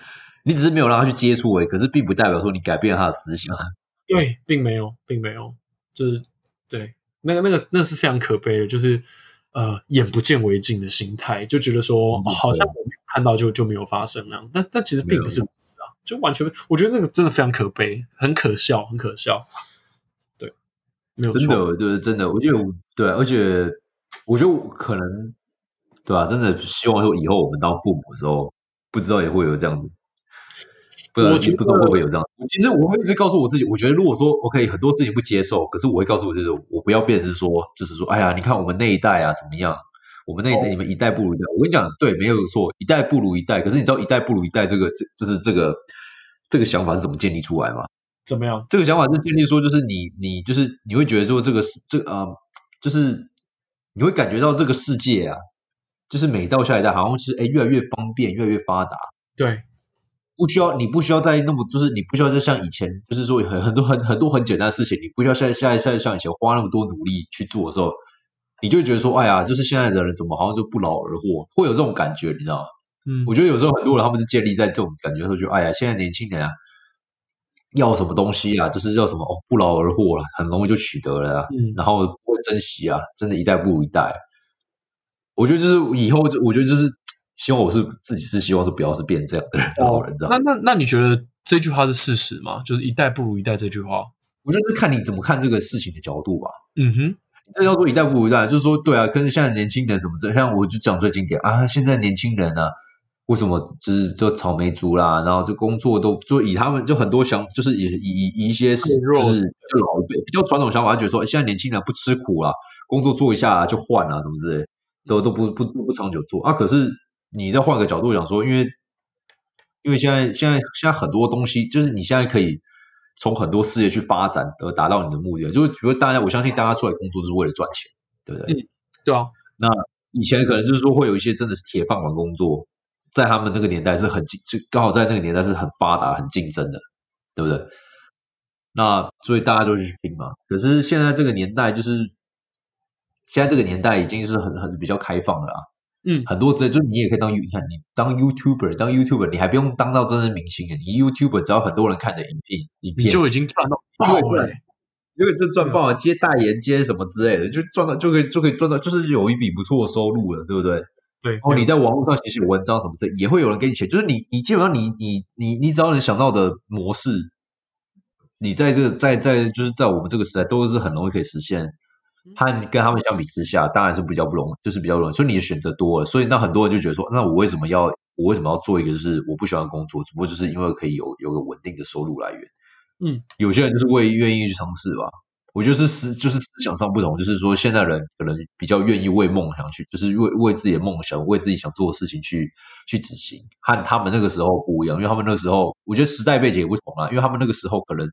你只是没有让他去接触而已，可是并不代表说你改变了他的思想。对，并没有，并没有，就是对那个那个那是非常可悲的，就是呃眼不见为净的心态，就觉得说、好像我没有看到就就没有发生那样，但但其实并不是如此啊，就完全我觉得那个真的非常可悲，很可笑，很可笑。对，没有真错，的，对，真的，我觉得我对，而且我觉得我可能对吧、真的希望说以后我们当父母的时候，不知道也会有这样子，不知道我觉得不知道会不会有这样。其实我会一直告诉我自己，我觉得如果说 OK 很多事情不接受，可是我会告诉我自己，我不要变成是说，就是说，哎呀，你看我们那一代啊怎么样？我们那一代，哦你们一代不如一代。我跟你讲，对，没有错，一代不如一代。可是你知道，一代不如一代这个，这就是这个这个想法是怎么建立出来吗？怎么样？这个想法是建立说，就是你你就是你会觉得说这个是这呃，就是你会感觉到这个世界啊，就是每到下一代好像是哎越来越方便，越来越发达，对，不需要你不需要再那么就是你不需要再像以前就是说很很多很很多很简单的事情，你不需要现在现在像以前花那么多努力去做的时候，你就觉得说，哎呀，就是现在的人怎么好像就不劳而获，会有这种感觉，你知道吗？嗯，我觉得有时候很多人他们是建立在这种感觉，说就哎呀，现在年轻人啊，要什么东西啊，就是要什么哦，不劳而获了，很容易就取得了啊，嗯然后不会珍惜啊，真的一代不如一代。我觉得就是以后，我觉得就是希望我是自己是希望是不要是变这样的人的好人，知道吗？那那那你觉得这句话是事实吗？就是一代不如一代这句话？我觉得是看你怎么看这个事情的角度吧。嗯哼，这要说一代不如一代，就是说，对啊，可是现在年轻人什么这，像我就讲最经典啊，现在年轻人啊，为什么就是就草莓族啦，然后就工作都就以他们就很多想，就是以以以一些就是就老一辈比较传统想法，觉得说现在年轻人不吃苦啦，工作做一下就换啊，什么之类，都都不不不长久做啊。可是你再换个角度讲说，因为因为现在现在现在很多东西，就是你现在可以从很多事业去发展而达到你的目的，就是比如大家，我相信大家出来工作就是为了赚钱，对不对？对啊，那以前可能就是说会有一些真的是铁饭碗工作，在他们那个年代是很竞，就刚好在那个年代是很发达、很竞争的，对不对？那所以大家就去拼嘛。可是现在这个年代，就是现在这个年代已经是很很比较开放了啊。嗯很多职业就是你也可以当你看你当 YouTuber，当 YouTuber，你还不用当到真正明星的，你 YouTuber 只要很多人看的影片，影片你就已经赚到爆了、欸。因为就赚爆了，接代言、接什么之类的，就赚到就可以就可以赚到，就是有一笔不错的收入了，对不对？对，然后你在网络上写写文章什么之类，也会有人给你钱，就是你你基本上你你你你只要能想到的模式，你在这个在在就是在我们这个时代都是很容易可以实现。和跟他们相比之下，当然是比较不容易，就是比较容易，所以你的选择多了，所以那很多人就觉得说，那我为什么要我为什么要做一个就是我不喜欢的工作，只不过就是因为可以有有个稳定的收入来源。嗯，有些人就是为愿意去尝试吧。我觉得是思就是思想上不同，就是说现在人可能比较愿意为梦想去，就是为为自己的梦想，为自己想做的事情去去执行，和他们那个时候不一样，因为他们那个时候，我觉得时代背景也不同啦，因为他们那个时候可能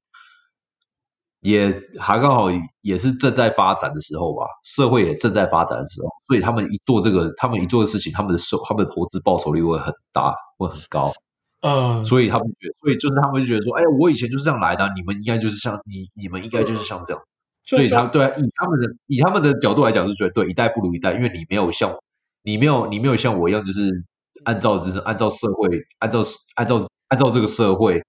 也还刚好也是正在发展的时候吧，社会也正在发展的时候，所以他们一做这个，他们一做的事情，他们的收他们的投资报酬率会很大，会很高。呃，所以他们觉得，所以就是他们就觉得说，哎，我以前就是这样来的啊，你们应该就是像你，你们应该就是像这样。所以他对啊，以他们的以他们的角度来讲，是觉得对一代不如一代，因为你没有像你没有你没有像我一样，就是按照就是按照社会按照按照按照这个社会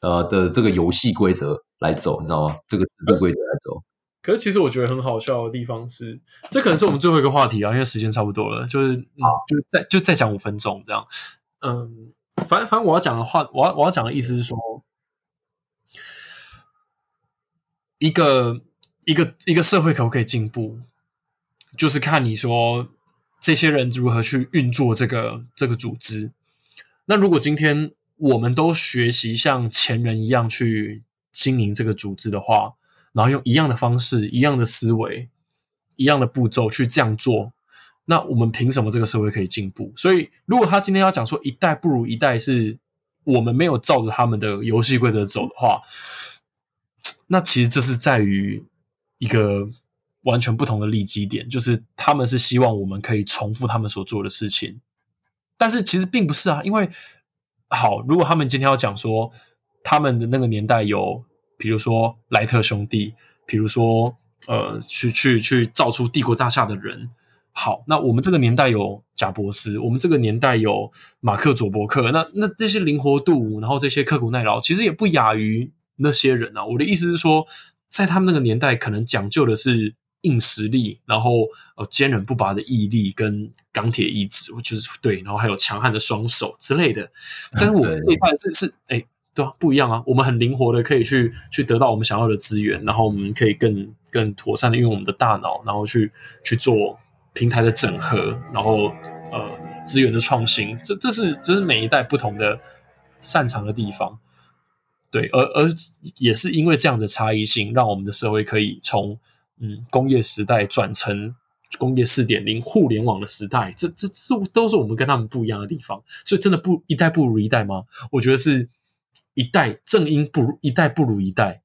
呃的这个游戏规则来走，你知道吗？这个制度规则来走。可是其实我觉得很好笑的地方是，这可能是我们最后一个话题啊，因为时间差不多了，就是嗯，就再就再讲五分钟这样。嗯，反正反正我要讲的话，我要我要讲的意思是说，一个一个一个社会可不可以进步，就是看你说这些人如何去运作这个这个组织。那如果今天我们都学习像前人一样去经营这个组织的话，然后用一样的方式、一样的思维、一样的步骤去这样做，那我们凭什么这个社会可以进步？所以，如果他今天要讲说一代不如一代，是我们没有照着他们的游戏规则走的话，那其实这是在于一个完全不同的利基点，就是他们是希望我们可以重复他们所做的事情，但是其实并不是啊，因为好，如果他们今天要讲说他们的那个年代有。比如说莱特兄弟，比如说呃，去去去造出帝国大厦的人。好，那我们这个年代有贾伯斯，我们这个年代有马克佐伯克，那那这些灵活度，然后这些刻苦耐劳，其实也不亚于那些人啊。我的意思是说，在他们那个年代，可能讲究的是硬实力，然后呃坚韧不拔的毅力跟钢铁意志，就是对，然后还有强悍的双手之类的。但是我们这一代是是哎。对啊，不一样啊！我们很灵活的，可以去去得到我们想要的资源，然后我们可以更更妥善的运用我们的大脑，然后去去做平台的整合，然后呃资源的创新。这这是这是每一代不同的擅长的地方。对，而而也是因为这样的差异性，让我们的社会可以从嗯工业时代转成工业四点零互联网的时代。这这这都是我们跟他们不一样的地方。所以真的不一代不如一代吗？我觉得是。一代正因不如一代不如一代，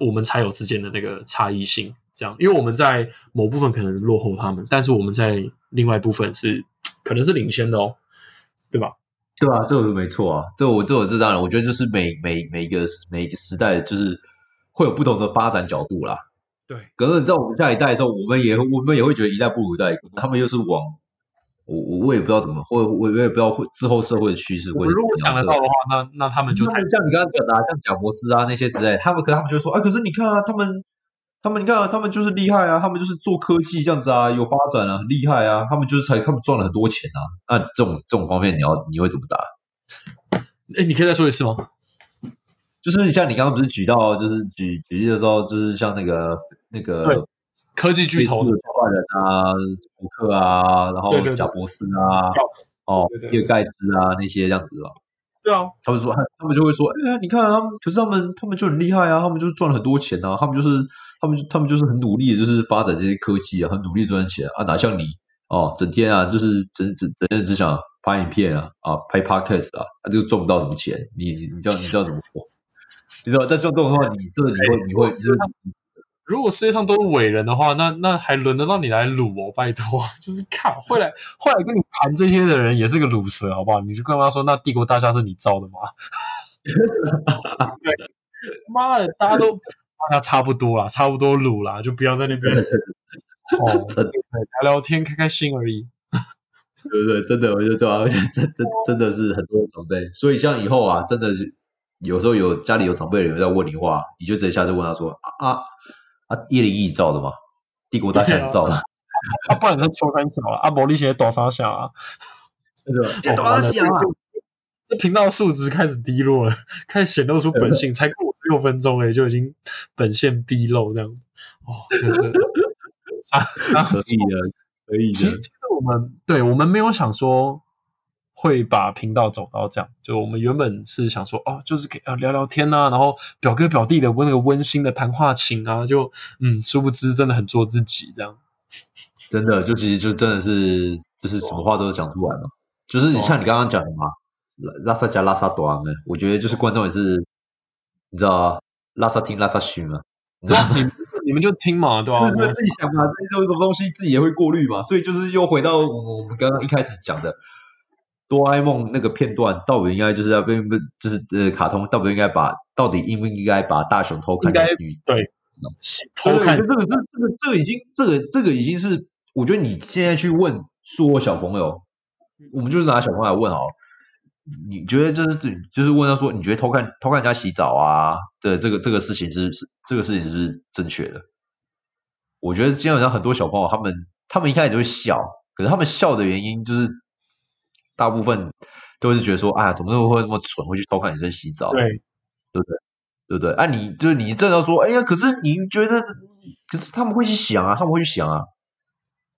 我们才有之间的那个差异性。这样，因为我们在某部分可能落后他们，但是我们在另外一部分是可能是领先的哦，对吧？对啊，这个是没错啊。这我这我知道了。我觉得就是每每每一个每一个时代，就是会有不同的发展角度啦。对，可是在我们下一代的时候，我们也我们也会觉得一代不如一代，他们又是往我我我也不知道怎么，或我我也不知道会之后社会的趋势会。如果想得到的话，那那他们就像你刚刚讲的，啊像贾博士啊那些之类，他们可他们就说啊，可是你看啊，他们。他们你看啊，他们就是厉害啊，他们就是做科技这样子啊，有发展啊，很厉害啊，他们就是才他们赚了很多钱啊。那这种这种方面，你要你会怎么答？哎，你可以再说一次吗？就是像你刚刚不是举到，就是举举例的时候，就是像那个那个科技巨头的创办人啊，福克啊，然后贾伯斯啊，哦，比尔盖茨啊那些这样子吧。对啊，他们说，他们就会说，哎呀，你看他们，可是他们，他们就很厉害啊，他们就是赚了很多钱啊，他们就是，他们，他们就是很努力，就是发展这些科技啊，很努力赚钱啊，哪像你哦，整天啊，就是整整整天只想拍影片啊，啊，拍 podcast 啊，他就赚不到什么钱，你你知道你知道怎么说？你知道，但像这种话，你这你会你会就是。如果世界上都是伟人的话，那那还轮得到你来撸哦？拜托，就是看会来会来跟你谈这些的人也是个卤蛇，好不好？你就跟他说，那帝国大厦是你造的吗？妈的，大家都大家差不多啦，差不多卤啦，就不要在那边 哦，聊聊天，开开心而已。对不对？真的，我觉得对啊，而且真真真的是很多种类，所以像以后啊，真的是有时候有家里有长辈的人在问你话，你就直接下次问他说啊。啊，叶灵翼造的吗，帝国大厦造的。啊，不然他秋山小了，啊，伯利写多少小啊？对吧？多少小啊？这频道数值开始低落了，开始显露出本性。才过五十六分钟，哎，就已经本性毕露这样。哦，真的。啊，可以的，可以的。其实我们对我们没有想说。会把频道走到这样，就我们原本是想说，哦，就是给啊聊聊天呐，然后表哥表弟的那个温馨的谈话情啊，就嗯，殊不知真的很做自己这样，真的就其实就真的是就是什么话都讲出来嘛，就是你像你刚刚讲的嘛，拉萨加拉萨短呢，我觉得就是观众也是，你知道拉萨听拉萨虚嘛，你知道 你你们就听嘛，对吧？自己想嘛，这种什么东西自己也会过滤嘛，所以就是又回到我们刚刚一开始讲的。哆啦 A 梦那个片段，到底应该就是要被不就是呃，卡通到底应该把到底应不应该把大雄偷看女对偷看这个这这个这个已经这个这个已经是我觉得你现在去问说小朋友，我们就是拿小朋友来问哦，你觉得就是就是问他说你觉得偷看偷看人家洗澡啊的这个这个事情是是这个事情是正确的？我觉得基本上很多小朋友他们他们一开始就会笑，可是他们笑的原因就是。大部分都是觉得说，哎呀，怎么会会那么蠢，会去偷看女生洗澡？对，对不对？对不对？啊，你就是你正要说，哎呀，可是你觉得，可是他们会去想啊，他们会去想啊，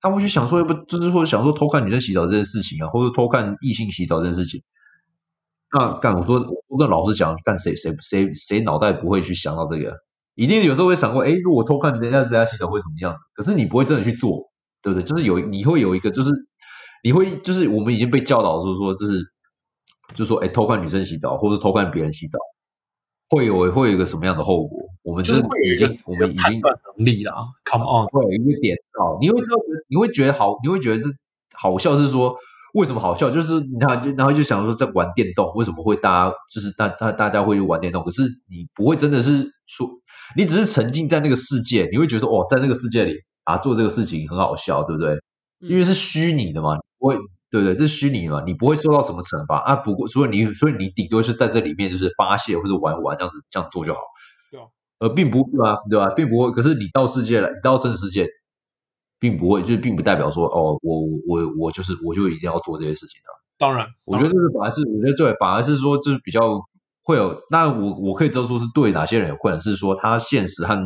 他们会去想说，要不就是说想说偷看女生洗澡这件事情啊，或者偷看异性洗澡这件事情。那干，我说我跟老师讲，干谁谁谁谁脑袋不会去想到这个？一定有时候会想过，哎，如果偷看人家人家洗澡会什么样子？可是你不会真的去做，对不对？就是有你会有一个就是。你会就是我们已经被教导是说，就是就说，哎，偷看女生洗澡，或者偷看别人洗澡，会有会有一个什么样的后果？我们就是已经我们已经能力了，come on，会有一个点到，你会知道，你会觉得好，你会觉得是好笑，是说为什么好笑？就是你看，就然后就想说在玩电动，为什么会大家就是大大大家会去玩电动？可是你不会真的是说，你只是沉浸在那个世界，你会觉得哦，在那个世界里啊做这个事情很好笑，对不对？因为是虚拟的嘛。不会，对不对？这是虚拟嘛，你不会受到什么惩罚啊。不过，所以你，所以你顶多是在这里面就是发泄或者玩玩这样子，这样做就好。对啊，而并不对吧？对吧？并不会。可是你到世界来，你到真实世界，并不会，就是并不代表说，哦，我我我就是我就一定要做这些事情的。当然，我觉得这是反而是，我觉得对，反而是说，就是比较会有。那我我可以知道说是对哪些人有困难，是说他现实和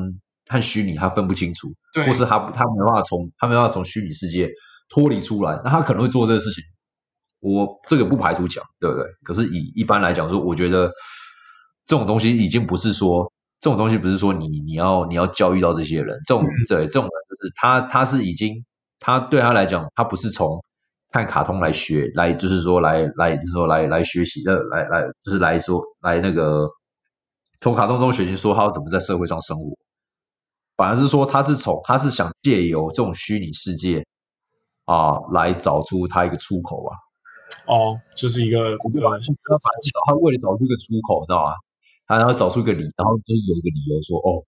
和虚拟他分不清楚，或是他他没办法从他没办法从虚拟世界。脱离出来，那他可能会做这个事情。我这个不排除讲，对不对？可是以一般来讲说，我觉得这种东西已经不是说这种东西不是说你你要你要教育到这些人，这种对这种人就是他他是已经他对他来讲，他不是从看卡通来学，来就是说来来就是说来来学习的，来来就是来说来那个从卡通中学习说他要怎么在社会上生活，反而是说他是从他是想借由这种虚拟世界啊来找出他一个出口啊。哦，就是一个他他为了找出一个出口，你知道吗？他然后找出一个理，然后就是有一个理由说，哦，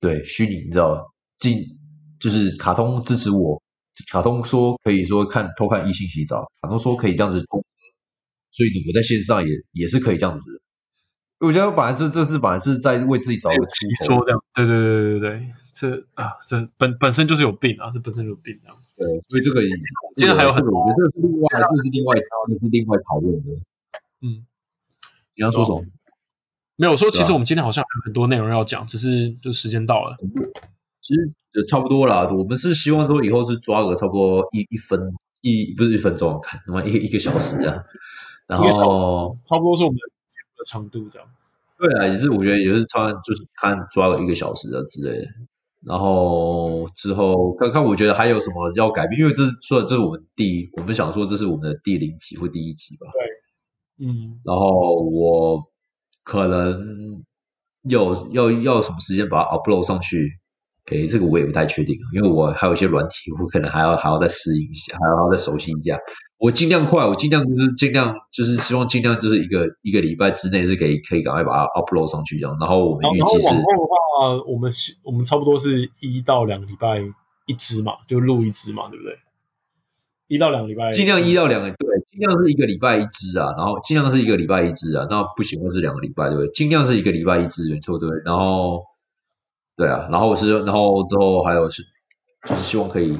对，虚拟，你知道，进就是卡通支持我，卡通说可以说看偷看异性洗澡，卡通说可以这样子，所以我在线上也也是可以这样子。我觉得本来是这是本来是在为自己找一个出口，说这样，对对对对对对，这啊这本本身就是有病啊，这本身就有病啊。对，所以这个现在还有很多，我觉得这是另外，这是另外，这是另外讨论的。嗯，你要说什么？没有说，其实我们今天好像有很多内容要讲，只是就时间到了。其实就差不多啦。我们是希望说以后是抓个差不多一一分一不是一分钟，看他妈一个一个小时这样。然后差不多是我们的长度这样。对啊，也是我觉得也是差就是看抓了一个小时啊之类的。然后之后看看，我觉得还有什么要改变，因为这是说这是我们第我们想说这是我们的第零集或第一集吧。对，嗯。然后我可能有要要什么时间把它 upload 上去，诶，这个我也不太确定，因为我还有一些软体，我可能还要还要再适应一下，还要再熟悉一下。我尽量快，我尽量就是尽量就是希望尽量就是一个一个礼拜之内是可以可以赶快把它 upload 上去这样。然后我们预计是，往后的话，我们我们差不多是一到两个礼拜一支嘛，就录一支嘛，对不对？一到两个礼拜，尽量一到两个，对，尽量是一个礼拜一支啊。然后尽量是一个礼拜一支啊，那不行，就是两个礼拜，对不对？尽量是一个礼拜一支，没错，对。然后，对啊，然后我是，然后之后还有是，就是希望可以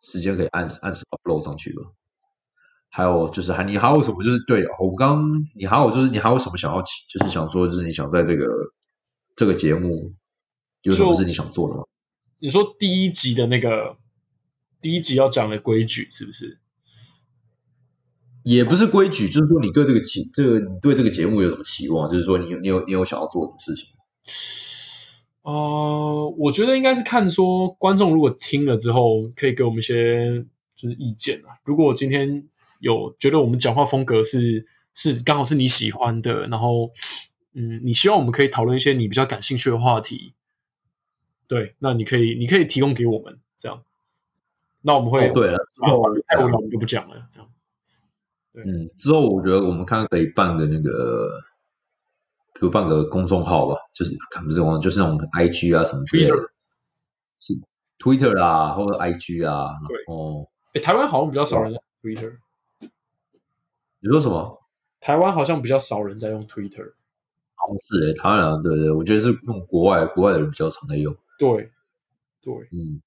时间可以按按时 upload 上去吧。还有就是，还你还有什么？就是对我刚你还有就是，你还有什么想要，就是想说，就是你想在这个这个节目有什么是你想做的吗？你说第一集的那个第一集要讲的规矩是不是？也不是规矩，就是说你对这个期这个你对这个节目有什么期望？就是说你你有你有想要做什么事情？呃，我觉得应该是看说观众如果听了之后，可以给我们一些就是意见啊。如果我今天。有觉得我们讲话风格是是刚好是你喜欢的，然后嗯，你希望我们可以讨论一些你比较感兴趣的话题，对，那你可以你可以提供给我们这样，那我们会对了，之后太无聊我们就不讲了，这样。嗯，之后我觉得我们看可以办个那个，比如办个公众号吧，就是不是公就是那种 I G 啊什么之类的，是 Twitter 啊或者 I G 啊，哦，哎，台湾好像比较少人 Twitter。你说什么？台湾好像比较少人在用 Twitter，好是诶，台湾人对对，我觉得是用国外国外的人比较常在用。对对，嗯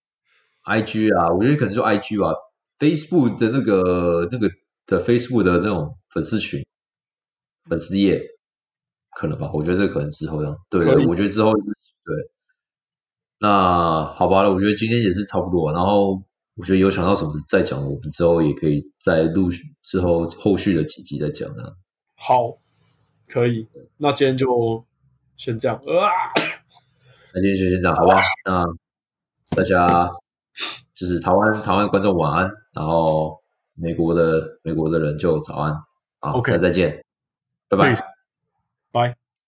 ，IG 啊，我觉得可能就 IG 吧，Facebook 的那个那个的 Facebook 的那种粉丝群、粉丝页，可能吧？我觉得这可能之后样。对，我觉得之后对。那好吧了，我觉得今天也是差不多，然后。我觉得有想到什么再讲，我们之后也可以在录之后后续的几集再讲啊。好，可以。那今天就先这样。啊，那今天就先这样，好不好？那大家就是台湾台湾观众晚安，然后美国的美国的人就早安。好，OK，再见，拜拜，拜。